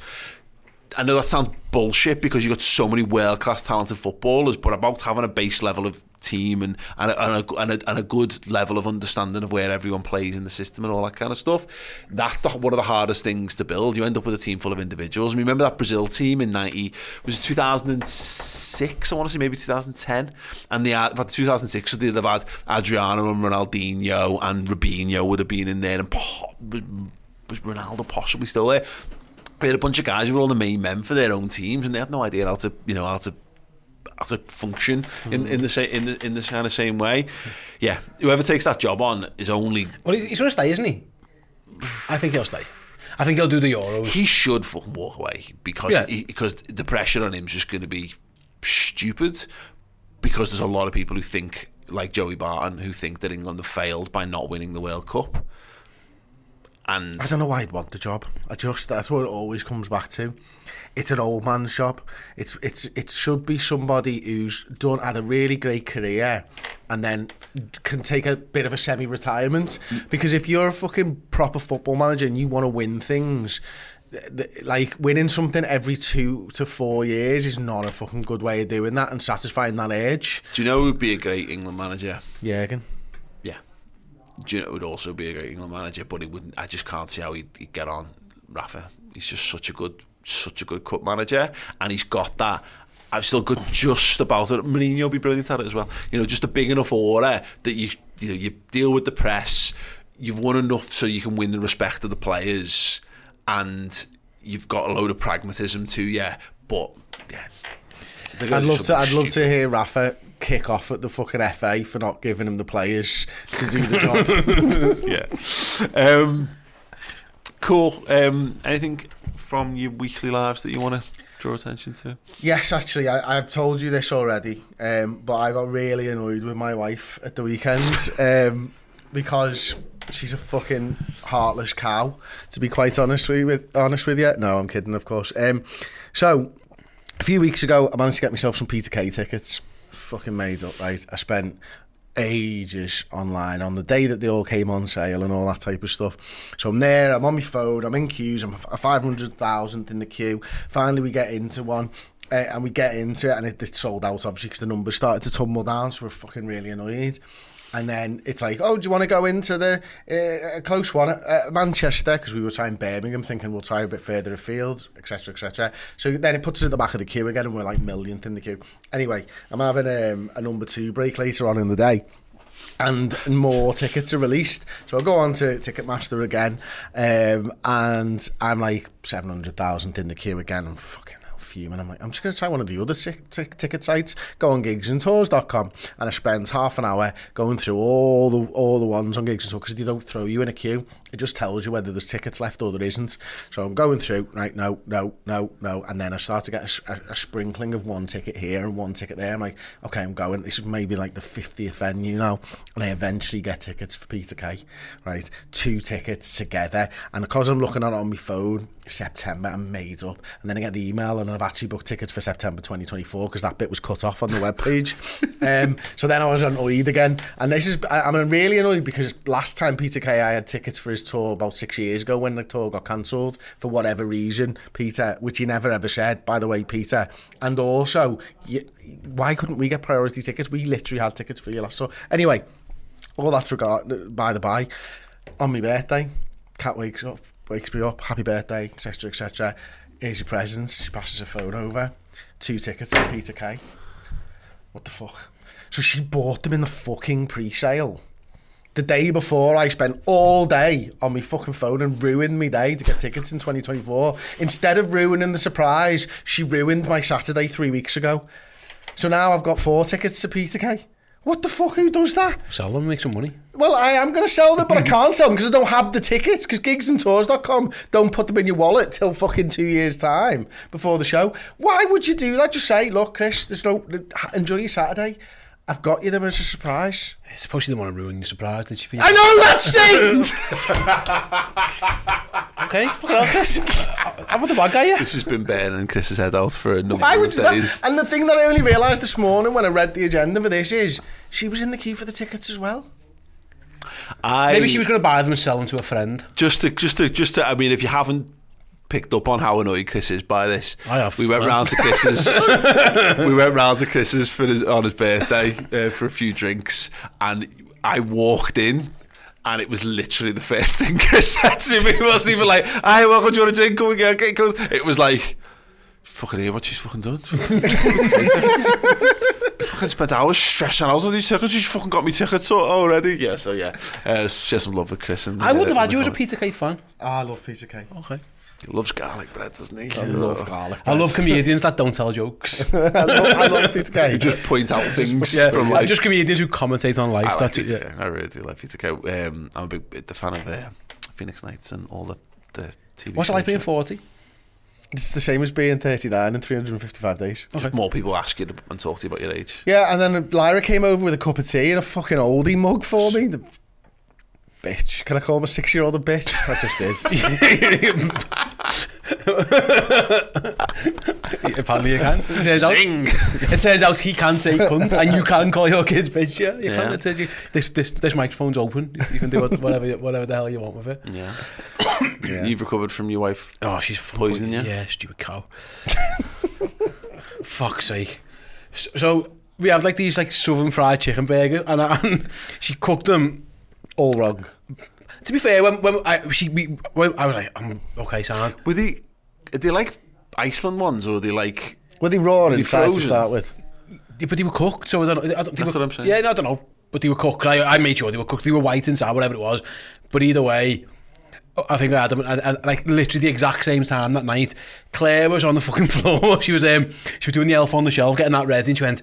I know that sounds bullshit because you've got so many world class talented footballers, but about having a base level of team and and a, and, a, and, a, and a good level of understanding of where everyone plays in the system and all that kind of stuff. That's the, one of the hardest things to build. You end up with a team full of individuals. I mean, remember that Brazil team in 90, was 2006, I want to say maybe 2010? And they had, 2006, so they'd have had Adriano and Ronaldinho and Robinho would have been in there and was Ronaldo possibly still there? we had a bunch of guys who were all the main men for their own teams, and they had no idea how to, you know, how to how to function in, in the same in the in the kind of same way. Yeah, whoever takes that job on is only Well, he's going to stay, isn't he? I think he'll stay. I think he'll do the Euros. he should fucking walk away because Yeah. he, because the pressure on him is just going to be stupid. Because there's a lot of people who think, like Joey Barton, who think that England have failed by not winning the World Cup. And I don't know why I'd want the job. I just that's what it always comes back to. It's an old man's job. It's it's it should be somebody who's done had a really great career and then can take a bit of a semi-retirement. Because if you're a fucking proper football manager and you want to win things, th- th- like winning something every two to four years is not a fucking good way of doing that and satisfying that urge. do you know who would be a great England manager? Jurgen. Yeah. Do you know, would also be a great England manager, but he wouldn't. I just can't see how he'd, he'd get on. Rafa, he's just such a good, such a good cup manager, and he's got that. I've still got just about it. Mourinho would be brilliant at it as well. You know, just a big enough aura that you, you know, you deal with the press. You've won enough so you can win the respect of the players, and you've got a load of pragmatism too. Yeah, but yeah. I'd love to. I'd love to hear Rafa kick off at the fucking FA for not giving him the players to do the job. yeah. Um, cool. Um, anything from your weekly lives that you want to draw attention to? yes, actually, I, I've told you this already, um, but I got really annoyed with my wife at the weekend um, because she's a fucking heartless cow. To be quite honest with, honest with you, no, I'm kidding, of course. Um, so a few weeks ago, I managed to get myself some Peter Kay tickets. Fucking made up, right? I spent ages online on the day that they all came on sale and all that type of stuff. So I'm there, I'm on my phone, I'm in queues, I'm a 500,000 in the queue. Finally, we get into one. Uh, and we get into it, and it, it's sold out obviously because the numbers started to tumble down, so we're fucking really annoyed. And then it's like, oh, do you want to go into the uh, close one at Manchester? Because we were trying Birmingham, thinking we'll try a bit further afield, etc., etc. So then it puts us at the back of the queue again, and we're like millionth in the queue. Anyway, I'm having um, a number two break later on in the day and more tickets are released. So I'll go on to Ticketmaster again, um, and I'm like 700,000 in the queue again. I'm fucking fuming. I'm like, I'm just going to try one of the other ticket sites, go on gigsandtours.com, and I spend half an hour going through all the all the ones on Gigs and Tours because they don't throw you in a queue. It just tells you whether there's tickets left or there isn't. So I'm going through, right, no, no, no, no. And then I start to get a, a, a sprinkling of one ticket here and one ticket there. I'm like, okay, I'm going. This is maybe like the 50th venue now. And I eventually get tickets for Peter Kay, right? Two tickets together. And because I'm looking at it on my phone, September, I'm made up. And then I get the email and I've actually booked tickets for September 2024 because that bit was cut off on the webpage. um, so then I was annoyed again. And this is, I'm really annoyed because last time Peter Kay I had tickets for his tour about six years ago when the tour got cancelled for whatever reason, Peter, which he never ever said, by the way, Peter. And also, you, why couldn't we get priority tickets? We literally had tickets for your last tour. Anyway, all that's regard by the by. On my birthday, Cat wakes up, wakes me up, happy birthday, etc., etc. Here's your presents. She passes her phone over. Two tickets to Peter Kay. What the fuck? So she bought them in the fucking pre-sale the day before I spent all day on my fucking phone and ruined my day to get tickets in 2024. Instead of ruining the surprise, she ruined my Saturday three weeks ago. So now I've got four tickets to Peter Kay. What the fuck? Who does that? Sell them, make some money. Well, I am going to sell them, but I can't sell them because I don't have the tickets. Because gigsandtours.com don't put them in your wallet till fucking two years' time before the show. Why would you do that? Just say, look, Chris, there's no enjoy your Saturday. I've got you them as a surprise. I suppose you didn't want to ruin your surprise, did you? For I know that's it. okay, fuck it up, Chris. I'm not the bad guy, yeah. This has been burning Chris's head out for a number Why would of you days. that? And the thing that I only realised this morning when I read the agenda for this is she was in the queue for the tickets as well. I, Maybe she was going to buy them and sell them to a friend. just to just to just to I mean if you haven't picked up on how annoyed Chris is by this. I have. We went round to Chris's. we went round to Chris's for his, on his birthday uh, for a few drinks, and I walked in. And it was literally the first thing Chris said to me. It wasn't even like, "Hi, welcome. Do you want a drink? Come and get, get, come." It was like, "Fucking hear what she's fucking done." fucking spent hours stressing out on these tickets. She's fucking got me tickets already. Yeah, so yeah, uh, she has some love with Chris. And, I wouldn't uh, have had you as a Peter Kay fan. Oh, I love Peter Kay. Okay. He loves garlic bread, doesn't he? I love garlic. I love comedians that don't tell jokes. I love, I love Peter Kay. Who just point out things yeah, from I'm like. just comedians who commentate on life. I like That's Peter it. Kay. I really do like Peter Kay. Um, I'm a big, big the fan of uh, Phoenix Nights and all the the TV. What's it like shows. being 40? It's the same as being 39 in 355 days. Just more people ask you to, and talk to you about your age. Yeah, and then Lyra came over with a cup of tea and a fucking oldie mug for me. The bitch. Can I call my six year old a bitch? I just did. Apparently you can. It turns, out, it turns out he can say cunt and you can call your kids bitch, yeah. You yeah. can. You, this, this, this microphone's open. You can do whatever, whatever the hell you want with it. Yeah. yeah. You've recovered from your wife Oh, she's poisoning you? Yeah, stupid cow. Fuck's sake. So, we had like these like southern fried chicken burgers and, and she cooked them all wrong to be fair, when, when I, she, we, when, I was like, I'm okay, son. Were they, are they like Iceland ones or are they like... Were they raw were they inside frozen? to start with? Yeah, but they were cooked, so I don't know. I don't, That's were, what I'm saying. Yeah, no, I don't know. But they were cooked. I, I made sure they were cooked. They were white inside, whatever it was. But either way, I think I had them at, like literally the exact same time that night. Claire was on the fucking floor. she was um, she was doing the elf on the shelf, getting that ready, and she went,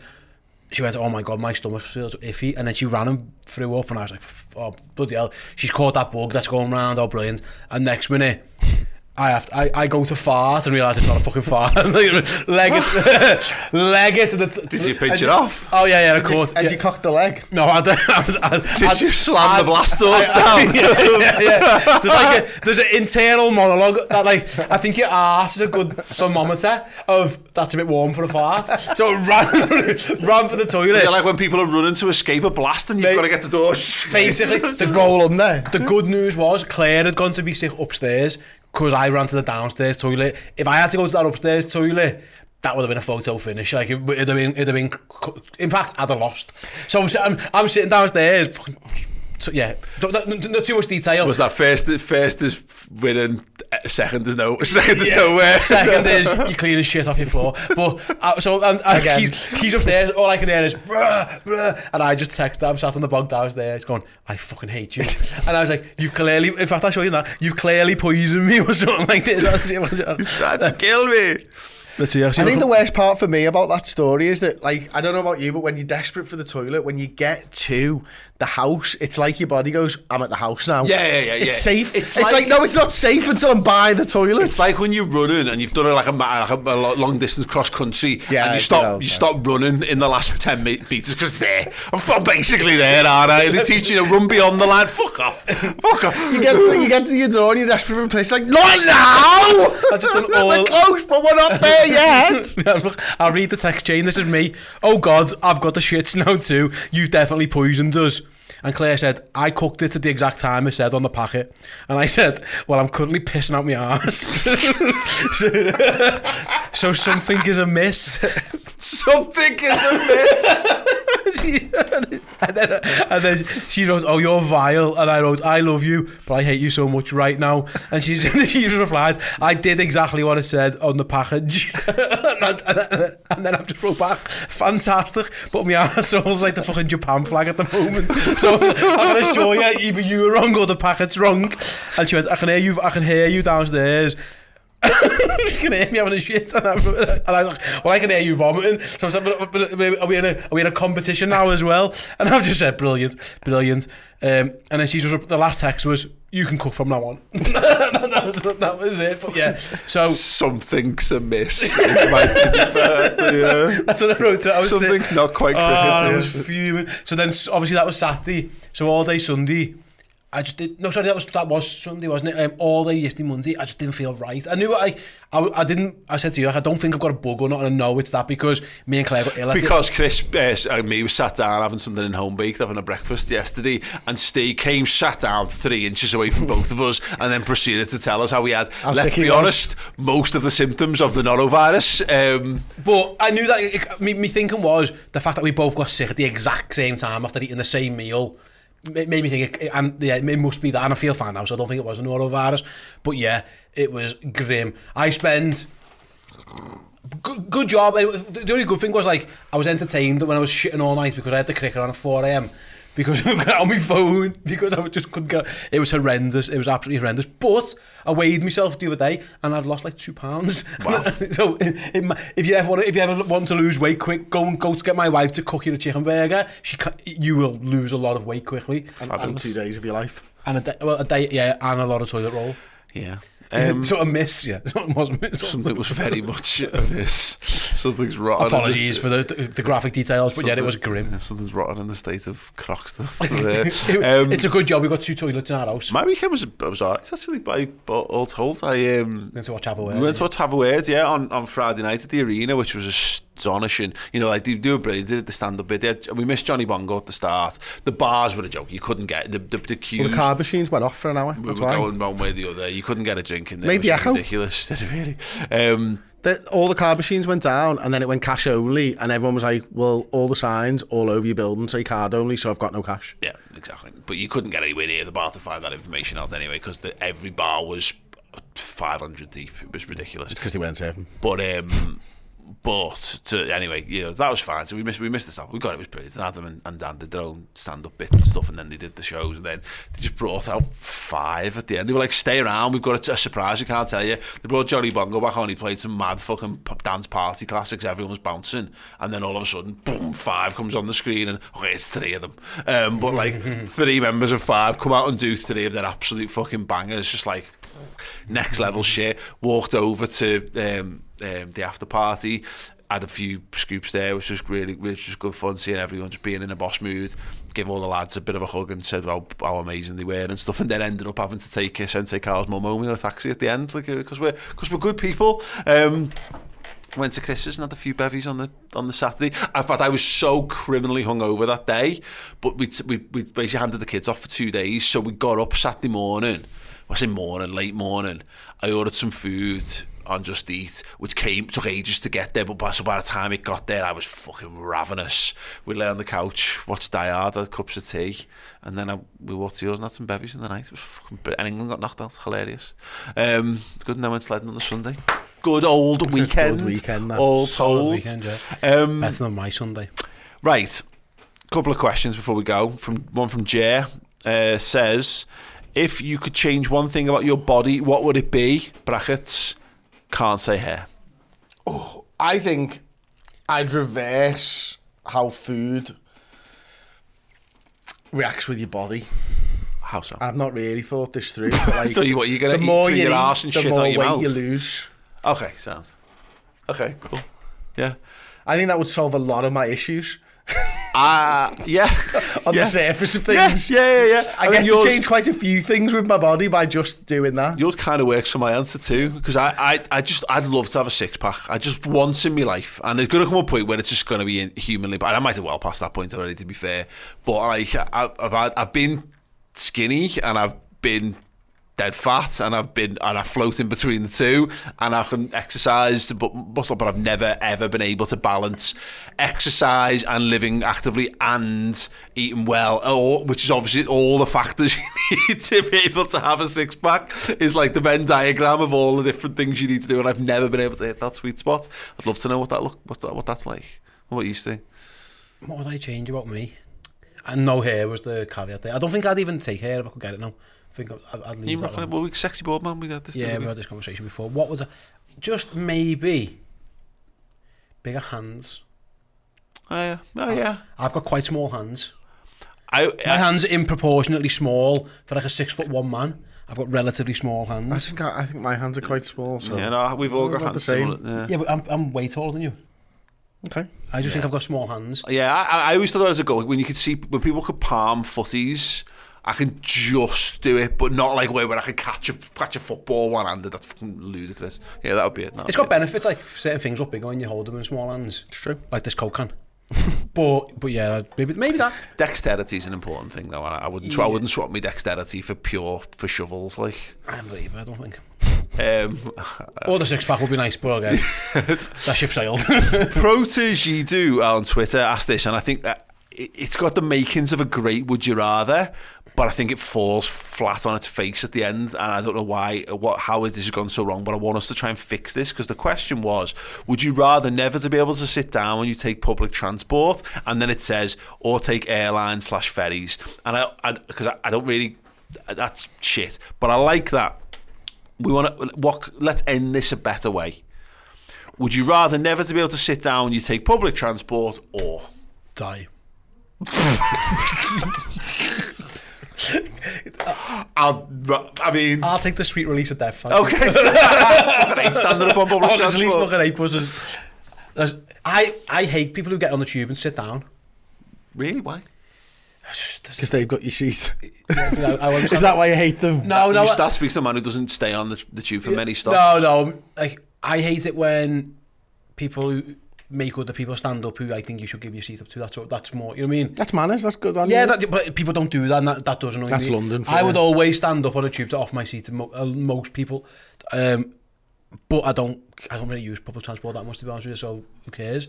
she went, oh my god, my stomach feels iffy. And then she ran and threw up, and I was like, oh, bloody hell. She's caught that bug that's going round, oh, brilliant. And next minute, I have to, I, I go to fart and realise it's not a fucking fart. leg it, leg it to the. To Did you the- pinch it off? Oh yeah, yeah, of course. And yeah. you cocked the leg. No, I don't. I, was- I, Did I, you slam the blast I- doors I- down? yeah, yeah, yeah. There's like a, there's an internal monologue that like I think your ass is a good thermometer of that's a bit warm for a fart. So it ran ran for the toilet. Yeah, like when people are running to escape a blast and you've Mate. got to get the door. Basically, the The roll under. The good news was Claire had gone to be sick upstairs because I ran to the downstairs toilet. If I had to go to that upstairs toilet, that would have been a photo finish. Like it would have been, it'd have been. In fact, I'd have lost. So I'm, I'm, I'm sitting downstairs. Fucking- So, yeah, don't, don't, not too much detail. Was that first? First is winning. Second is no. Second is Yeah. nowhere. Second is you clean the shit off your floor. But uh, so um, uh, Again. she, she's upstairs. All I can hear is bruh, bruh, and I just text her. I'm sat on the bog downstairs, going, "I fucking hate you." And I was like, "You've clearly, in fact, I'll show you that. You've clearly poisoned me or something like this." You tried to kill me. I think the worst part for me about that story is that, like, I don't know about you, but when you're desperate for the toilet, when you get to the house, it's like your body goes, "I'm at the house now." Yeah, yeah, yeah, It's yeah. safe. It's It's, like, like- no, it's not safe until I'm by the toilet. It's like when you're running and you've done it like a, like a, a long distance cross country, Yeah, and you stop that all you time. stop running in the last ten meters because there, I'm basically there, aren't I? They teach you to run beyond the line. Fuck off, fuck off. you get you get to your door and you're desperate for a place. Like, not now. I just done all- We're close, but we're not there yet. I'll read the text chain. This is me. Oh God, I've got the shits now too. You've definitely poisoned us. And Claire said, I cooked it at the exact time it said on the packet. And I said, well, I'm currently pissing out my arse. so something is amiss. Something is amiss. and, then, and then she wrote, oh, you're vile. And I wrote, I love you, but I hate you so much right now. And she's, she replied, I did exactly what I said on the package. and, and, and then I've just wrote back, fantastic, but my arsehole's like the fucking Japan flag at the moment. So I'm going to show you, either you were wrong or the packet's wrong. And she went, I can hear you, I can hear you downstairs. Gwneud mi having a shit and, and I was like, well I can hear you vomiting. So I was like, but, but, are, we in a, are we in a competition now as well? And I've just said brilliant brilliant. Um, and then she's just the last text was you can cook from now on. That, was, that was it. But yeah so something's amiss it might be fair, yeah. that's what I wrote I was something's saying, not quite oh. I was fuming. So then obviously that was Saturday. So all day Sunday I just did. No, sorry, that was that was Sunday, wasn't it? Um, all day yesterday, Monday, I just didn't feel right. I knew I, I, I didn't. I said to you, I don't think I've got a bug or not, and I know it's that because me and Claire got ill. Because Chris uh, and me was sat down having something in home baked, having a breakfast yesterday, and Steve came sat down three inches away from both of us, and then proceeded to tell us how he had. I'm let's be honest, was. most of the symptoms of the norovirus. Um, but I knew that. It, me, me thinking was the fact that we both got sick at the exact same time after eating the same meal made me think, it, and yeah, it must be that. And I feel fine now, so I don't think it was a norovirus. But yeah, it was grim. I spent. Good, good job. The only good thing was like I was entertained when I was shitting all night because I had the cricket on at 4 a.m. Because I got on my phone because I just couldn't get. It was horrendous. It was absolutely horrendous. But I weighed myself the other day and I'd lost like two pounds. Wow. so if you ever want, if you ever want to lose weight quick, go and go to get my wife to cook you a chicken burger. She ca you will lose a lot of weight quickly. And, and two days of your life. And a day, well, a day, yeah, and a lot of toilet roll. yeah. Um, sort of miss, yeah. Something was miss. very much amiss. Something's rotten. Apologies for the, the graphic details, but yeah, it was grim. Yeah, something's rotten in the state of Croxton. It- um, it's a good job we got two toilets in our house. my weekend was was alright actually. By by all told, I um, Went to watch Have a we Word. went to have a word, yeah, on, on Friday night at the arena, which was astonishing. You know, like they do a brilliant, they did the stand up bit. Had, we missed Johnny Bongo at the start. The bars were a joke. You couldn't get the the, the queues. Well, the card machines went off for an hour. we were why. going one way or the other. You couldn't get a drink in there. Made it was echo. ridiculous. Did it really? Um, the, all the card machines went down and then it went cash only and everyone was like well all the signs all over your building say card only so I've got no cash Yeah, exactly. But you couldn't get anywhere near the bar to find that information out anyway because every bar was 500 deep. It was ridiculous. because they weren't serving But um, But, to, anyway, you know, that was fine. So we missed, we missed the stuff. We got it, it was brilliant. And Adam and, and Dan did their own stand-up bit and stuff, and then they did the shows, and then they just brought out five at the end. They were like, stay around, we've got a, a surprise, I can't tell you. They brought Johnny Bongo back on, he played some mad fucking dance party classics, everyone was bouncing, and then all of a sudden, boom, five comes on the screen, and okay, it's three of them. Um, but like, three members of five come out and do three of their absolute fucking bangers, just like, next level shit. Walked over to um, um, the after party. Had a few scoops there, which was really, which was good fun seeing everyone just being in a boss mood. Give all the lads a bit of a hug and said how, how amazing they were and stuff. And then ended up having to take uh, Sensei Carl's mum home in a taxi at the end, like because we're because we're good people. Um, went to Chris's and had a few bevies on the on the Saturday. In fact, I was so criminally hungover that day, but we we we basically handed the kids off for two days. So we got up Saturday morning. I say morning, late morning. I ordered some food on Just Eat, which came took ages to get there. But by, so by the time it got there, I was fucking ravenous. We lay on the couch, watched Die Hard, had cups of tea, and then I, we walked to yours and had some bevies in the night. It was fucking. And England got knocked out. Hilarious. Um, good. And then went sledding on the Sunday. Good old good weekend. weekend, that. All told. weekend, yeah. Um, Better than my Sunday. Right. Couple of questions before we go. From one from Jay uh, says, if you could change one thing about your body, what would it be? Brackets. Can't say hair. Oh, I think I'd reverse how food reacts with your body. How so? I've not really thought this through. But like, So you what, you're gonna the eat more you your arse and the shit more out your weight mouth? you lose. Okay, sounds. Okay, cool. Yeah. I think that would solve a lot of my issues Ah, yeah. on yeah. the surface of Yeah, things. yeah, yeah, yeah. I, mean, get to change quite a few things with my body by just doing that. Yours kind of works for my answer too, because I, I, I just, I'd love to have a six pack. I just once in my life, and there's going to come a point where it's just going to be humanly. But I might have well past that point already, to be fair. But like, I, I've, I've been skinny and I've been dead fat, and I've been, and I float in between the two, and I can exercise, but muscle, but I've never ever been able to balance exercise and living actively and eating well, or which is obviously all the factors you need to be able to have a six pack. Is like the Venn diagram of all the different things you need to do, and I've never been able to hit that sweet spot. I'd love to know what that look, what that, what that's like. What you, Steve? What would I change about me? And no hair was the caveat there. I don't think I'd even take hair if I could get it now. I think I'd, I'd leave You that reckon? one. Well, we sexy board man. We got this. Yeah, we we? had this conversation before. What was I... Just maybe bigger hands. Oh yeah. Oh yeah. I've got quite small hands. I, My I, hands are improportionately small for like a six foot one man. I've got relatively small I hands. think I, I think my hands are quite small. So yeah, no, we've all got hands the same. similar, Yeah. Yeah, but I'm, I'm way taller than you. okay. I just think I've got small hands. Yeah, I, I always thought that as a goal when you could see when people could palm footies. I can just do it, but not like way where I can catch a catch a football one handed. That's fucking ludicrous. Yeah, that would be it. That'd It's be got benefits, like certain things look bigger when you hold them in small hands. It's true. Like this Coke can. but but yeah, maybe maybe that. Dexterity is an important thing, though. I, I wouldn't. I wouldn't swap my dexterity for pure for shovels. Like, I don't believe I don't think. um, Or the six pack would be nice, but again, that ship sailed. Protege do on Twitter asked this, and I think that it, it's got the makings of a great would you rather, but I think it falls flat on its face at the end, and I don't know why, what, how this has gone so wrong. But I want us to try and fix this because the question was: Would you rather never to be able to sit down when you take public transport, and then it says, or take airlines slash ferries, and I because I, I don't really that's shit, but I like that. We want to what? Let's end this a better way. Would you rather never to be able to sit down when you take public transport or Die. I'll, I mean, I'll take the sweet release of death. okay, so, fucking hate standing up on public Honestly, transport. fucking eight buses. There's- I, I hate people who get on the tube and sit down. Really? Why? Because they've got your seat. You know, I Is that why you hate them? No, no. you, I- that speaks to a man who doesn't stay on the, the tube for many stops. No, no. Like I hate it when people who make other people stand up who I think you should give your seat up to. That's what, that's more. You know what I mean? That's manners. That's good. Yeah, that, but people don't do that. And that, that doesn't. annoy That's me. London for I you. would always stand up on a tube to off my seat to mo- uh, most people, um, but I don't. I don't really use public transport that much to be honest with you. So who cares?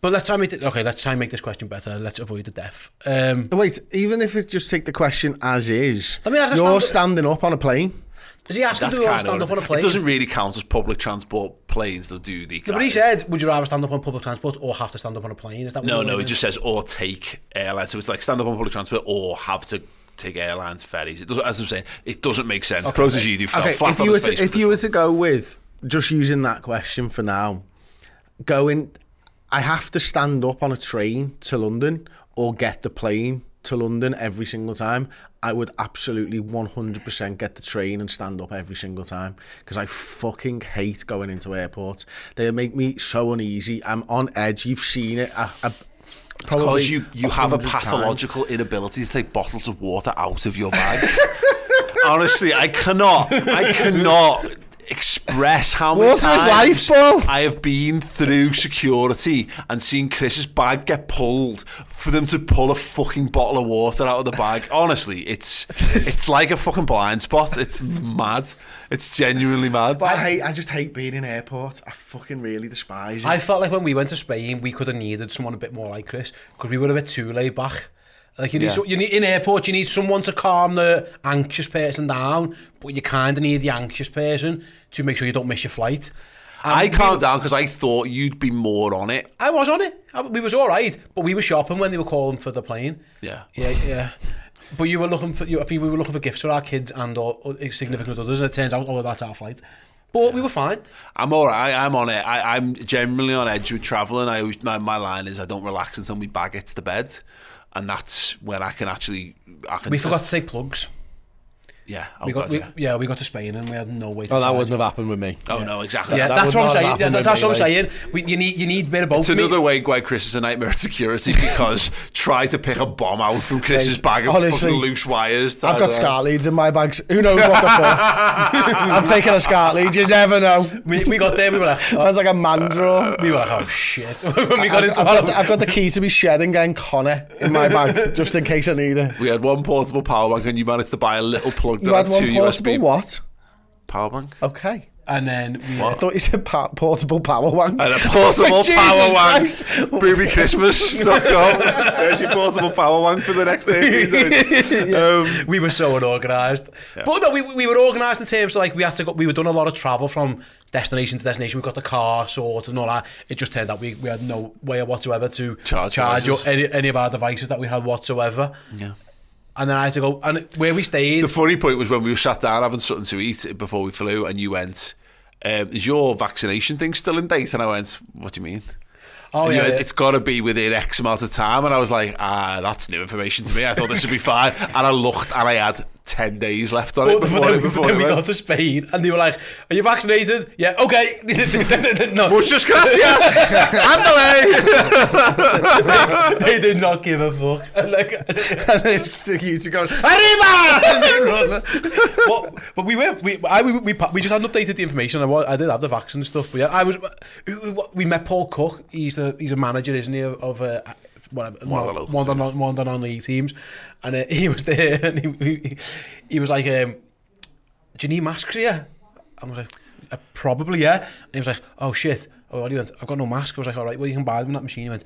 But let's try and make it. Okay, let's try and make this question better. Let's avoid the death. Um, Wait, even if it just take the question as is, Let me ask you're stand- standing up on a plane. does he ask him to stand up on a plane? It doesn't really count as public transport planes, though, do the. No, but he said, "Would you rather stand up on public transport or have to stand up on a plane?" Is that what No, no, it just says or take airlines. So it's like stand up on public transport or have to take airlines, ferries. It doesn't, as I'm saying, it doesn't make sense. Pros as you do, fell Okay, flat if on you were to, if you were to go with just using that question for now, going, I have to stand up on a train to London or get the plane to London every single time. I would absolutely 100% get the train and stand up every single time because I fucking hate going into airports. They make me so uneasy. I'm on edge. You've seen it. I, I, probably Because you, you have a 100 times. pathological inability to take bottles of water out of your bag. Honestly, I cannot, I cannot express how many Water is times life, Paul. I have been through security and seen Chris's bag get pulled for them to pull a fucking bottle of water out of the bag. Honestly, it's it's like a fucking blind spot. It's mad. It's genuinely mad. But I hate. I just hate being in airports. I fucking really despise it. I felt like when we went to Spain, we could have needed someone a bit more like Chris because we were a bit too laid back. Like you need, Yeah. so, you need in airports, you need someone to calm the anxious person down, but you kind of need the anxious person to make sure you don't miss your flight. And I calmed down because I thought you'd be more on it. I was on it. I, we was all right, but we were shopping when they were calling for the plane. Yeah. Yeah, yeah. But you were looking for, you, I think we were looking for gifts for our kids and or, or significant others, and it turns out, oh, that's our flight. But we were fine. I'm all right. I'm on it. I, I'm generally on edge with travelling. I always, my, my line is I don't relax until my bag hits the bed, and that's when I can actually. I can, We forgot to say plugs. Yeah. Oh, We got, God, we, yeah. yeah, we got to Spain and we had no way to oh, that charge. wouldn't have happened with me. Oh no, exactly. Yeah, That's, that's would what I'm saying. have that's with what I'm like- saying. We, you need you need a bit of both. it's another way why Chris is a nightmare at security because try to pick a bomb out from Chris's bag of honestly, fucking loose wires. I've got Uh, SCART leads in my bags. Who knows what the fuck? I'm taking a SCART lead. You never know. we, we got there. We were like, oh, Sounds like a man draw. we were like, oh shit. when we got I've, into I've, got the, I've got the key to be shedding and Connor in my bag just in case I need it. We had one portable power bank, and you managed to buy a little plug that You had had one two portable USB what? power bank. Okay. and then we, I thought you said pa- portable power wank. And a portable Jesus power wank. Christ. BoobyChristmas.com. There's your portable power wank for the next 13 days. Um, we were so unorganised. But no, we, we were organised in terms of like we had to go, we were done a lot of travel from destination to destination. We got the car sorted and all that. It just turned out we, we had no way whatsoever to Charge charge devices. any, any of our devices that we had whatsoever. yeah. And then I had to go, and where we stayed, The funny point was when we were sat down having something to eat before we flew, and you went, um, "Is your vaccination thing still in date?" And I went, "What do you mean?" oh And yeah, went, yeah. it's got to be within X amount of time, and I was like, "Ah, that's new information to me. I thought this would be fine." And I looked, and I had ten days left on it before, but then, it, before then we got to Spain and they were like, "Are you vaccinated?" Yeah, okay. no, Muchas gracias. Andale. they did not give a fuck. And like, and it's just you to go, Arriba! but, but we were we I we, we we just hadn't updated the information. I, I did have the vaccine stuff, but yeah, I was. We met Paul Cook. He's the he's a manager, isn't he, of, of uh, whatever One of the one of the non- one of the non-league teams, and uh, he was there, and he, he, he was like, um, "Do you need masks here?" I was like, uh, "Probably, yeah." And he was like, "Oh shit." Oh, what? He went, "I've got no mask." I was like, "All right, well you can buy them in that machine." He went.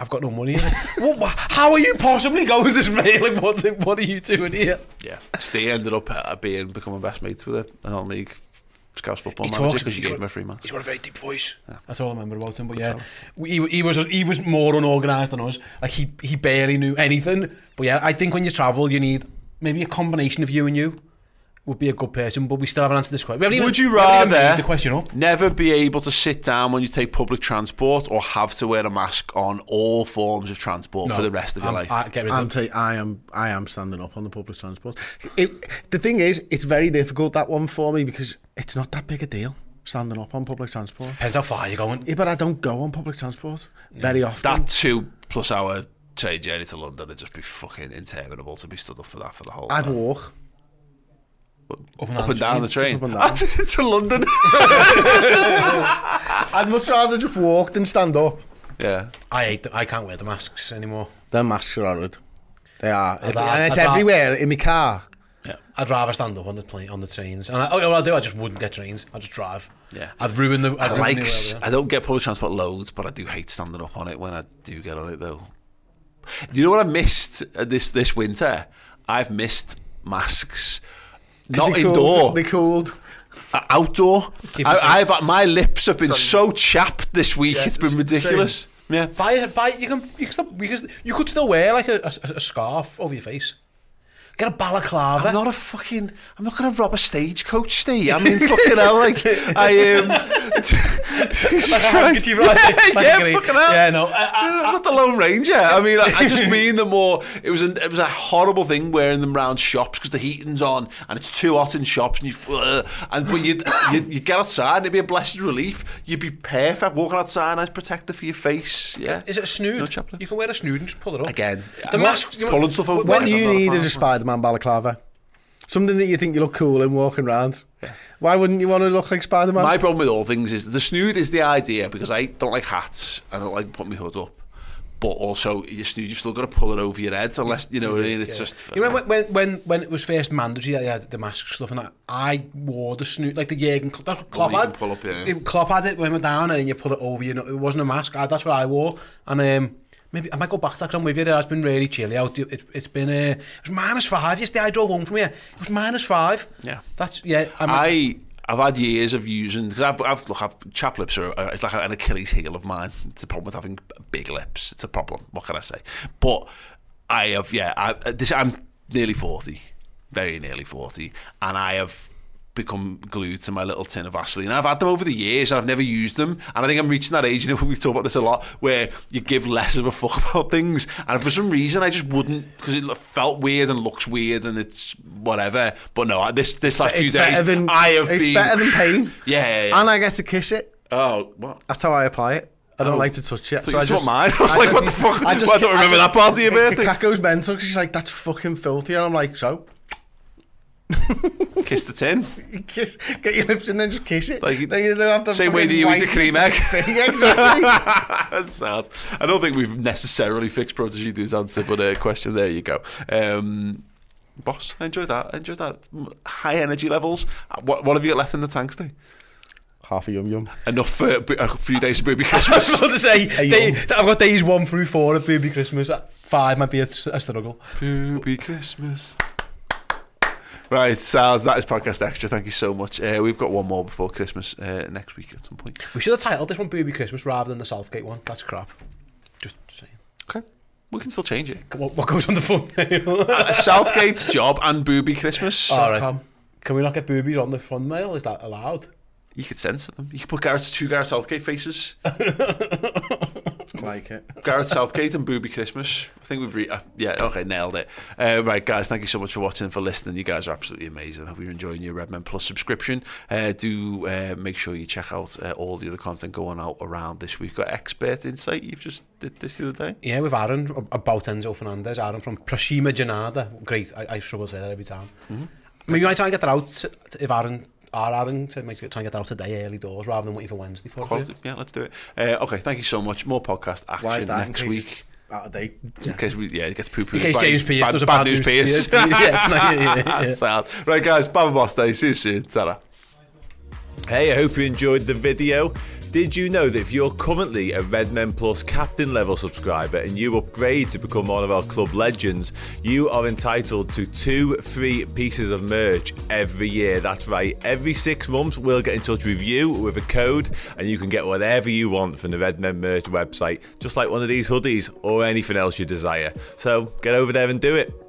I've got no money. "What- what- how are you possibly going to Spain? Like, what's it, what are you doing here? yeah, Steve ended up uh, being becoming best mates with the non-league Scouse football he manager because you gave got, him a free match. He's got a very deep voice. Yeah. That's all I remember about him. But yeah, he, he was he was more unorganised than us. Like he he barely knew anything. But yeah, I think when you travel, you need maybe a combination of you and you. Would be a good person. But we still haven't answered this question. We even- Would you we haven't even rather the question up? never be able to sit down when you take public transport or have to wear a mask on all forms of transport for the rest of your I'm- life? I, get rid I'm of t- I am I am standing up on the public transport. It, the thing is, it's very difficult that one for me because it's not that big a deal standing up on public transport. Depends how far you're going. Yeah, but I don't go on public transport very often. that two plus hour train journey to London would just be fucking interminable to be stood up for that for the whole I'd time. walk. Up and Up down, and down the train. up and down. to London. I'd much rather just walk than stand up. yeah. I hate. The, I can't wear the masks anymore. The masks are horrid. They are. I'd If- and it's I'd ra- everywhere in my car. Yeah. I'd rather stand up on the plane on the trains. And I, oh, what I do, I just wouldn't get trains. I just drive. Yeah. I'd ruin the. I'd I like. the I don't get public transport loads, but I do hate standing up on it when I do get on it though. Do you know what I missed uh, this this winter? I've missed masks. Not They cooled- indoor, They cooled. uh, outdoor. I, I've my lips have been so chapped this week. Yeah, it's been same. ridiculous. Yeah. Buy, buy, you can, you can still, because you could still wear like a, a, a scarf over your face. Get a balaclava. I'm not a fucking. I'm not gonna rob a stagecoach, Steve. I mean, fucking hell, like I um. like a handkerchief, right? Yeah, yeah, fucking hell. Yeah, no. I, I, I'm not the Lone Ranger. I mean, I, I just mean the more. It was a, it was a horrible thing wearing them round shops because the heating's on and it's too hot in shops and you uh, and but you'd, you'd you get outside and it'd be a blessed relief. You'd be perfect walking outside, nice protector for your face. Yeah. is it a snood? No chaplain. you can wear a snood and just pull it up. Again, The mask- pulling stuff over. What you I'm not a need is a Spider-Man balaclava. Something that you think you look cool in walking around. Why wouldn't you want to look like Spider-Man? My problem with all things is the snood is the idea because I don't like hats. I don't like putting my hood up. But also, your snood, you've still got to pull it over your head unless, you know what I mean? It's just... You remember when, when, when it was first mandatory that you had the mask stuff and that, I wore the snood, like the Jurgen Klopp, that Klopp had. pull up, yeah. It- Klopp had it when we were down and then you pull it over, you know, it wasn't a mask, I, that's what I wore. And um, maybe, I might go back to that 'cause I'm with you, it's been really chilly out, it, it's been, uh, it was minus five yesterday, I drove home from here, it was minus five. Yeah. That's, yeah, I'm, I I've had years of using because I've, I've look I've chap lips are it's like an Achilles heel of mine. It's a problem with having big lips. It's a problem. What can I say? But I have yeah. I, this I'm nearly forty, very nearly forty, and I have become glued to my little tin of Vaseline. I've had them over the years and I've never used them. And I think I'm reaching that age, you know, we've talked about this a lot, where you give less of a fuck about things. And for some reason, I just wouldn't, because it felt weird and looks weird and it's whatever. But no, this this last few days, than I have it's been... better than pain. Yeah, yeah, yeah. And I get to kiss it. oh, what? That's how I apply it. I don't Oh. like to touch it. So So I just want mine? I was like, what the fuck? Well, I don't remember that part of your birthday. Goes mental 'cause she's like, that's fucking filthy. And I'm like, so? Kiss the tin. Kiss, get your lips in and just kiss it. Like, Then you don't have to Same way that you eat a cream egg. exactly. That's sad. I don't think we've necessarily fixed Protege Dude's answer, but a uh, question there you go. Um, boss, I enjoyed that. I enjoyed that. High energy levels. What, what have you got left in the tank today? Half a yum yum. Enough for a, few days of booby I was Christmas. about to say, Hey, day. I've got days one through four of Booby Christmas. Five might be a, a struggle. booby Christmas. Right, Sals, that is Podcast Extra. Thank you so much. Uh, we've got one more before Christmas uh, next week at some point. We should have titled this one Booby Christmas rather than the Southgate one. That's crap. Just saying. Okay. We can still change it. What, what goes on the thumbnail? Uh, Southgate's job and booby Christmas. All right. com. Can we not get boobies on the thumbnail? Is that allowed? You could censor them. You could put Gareth's two Gareth Southgate faces. like it. Gareth Southgate and Booby Christmas. I think we've re- uh, yeah okay nailed it. Uh, right guys, thank you so much for watching and for listening. You guys are absolutely amazing. I hope you're enjoying your Redmen Plus subscription. Uh, do uh, make sure you check out uh, all the other content going out around this week. We've got expert insight. You've just did this the other day. Yeah, with Aaron about Enzo Fernandez. Aaron from Prashima Janada. Great. I, I struggle to say that every time. Mm -hmm. Maybe I try and get that out if Aaron Our Aaron said, make try and get that out today, early doors, rather than waiting for Wednesday for Quality. it. Yeah, let's do it. Uh, okay, thank you so much. More podcast action Why is that? next in week. Out of date. In case we, yeah, it gets poo poo. In case James Pearce does a bad news Pearce. Yeah, it's not- yeah, yeah, yeah. Sad. Right, guys, Baba Boss Day. See you soon. ta Hey, I hope you enjoyed the video. Did you know that if you're currently a Redmen Plus captain level subscriber and you upgrade to become one of our club legends, you are entitled to two free pieces of merch every year. That's right. Every six months, we'll get in touch with you with a code and you can get whatever you want from the Redmen merch website, just like one of these hoodies or anything else you desire. So get over there and do it.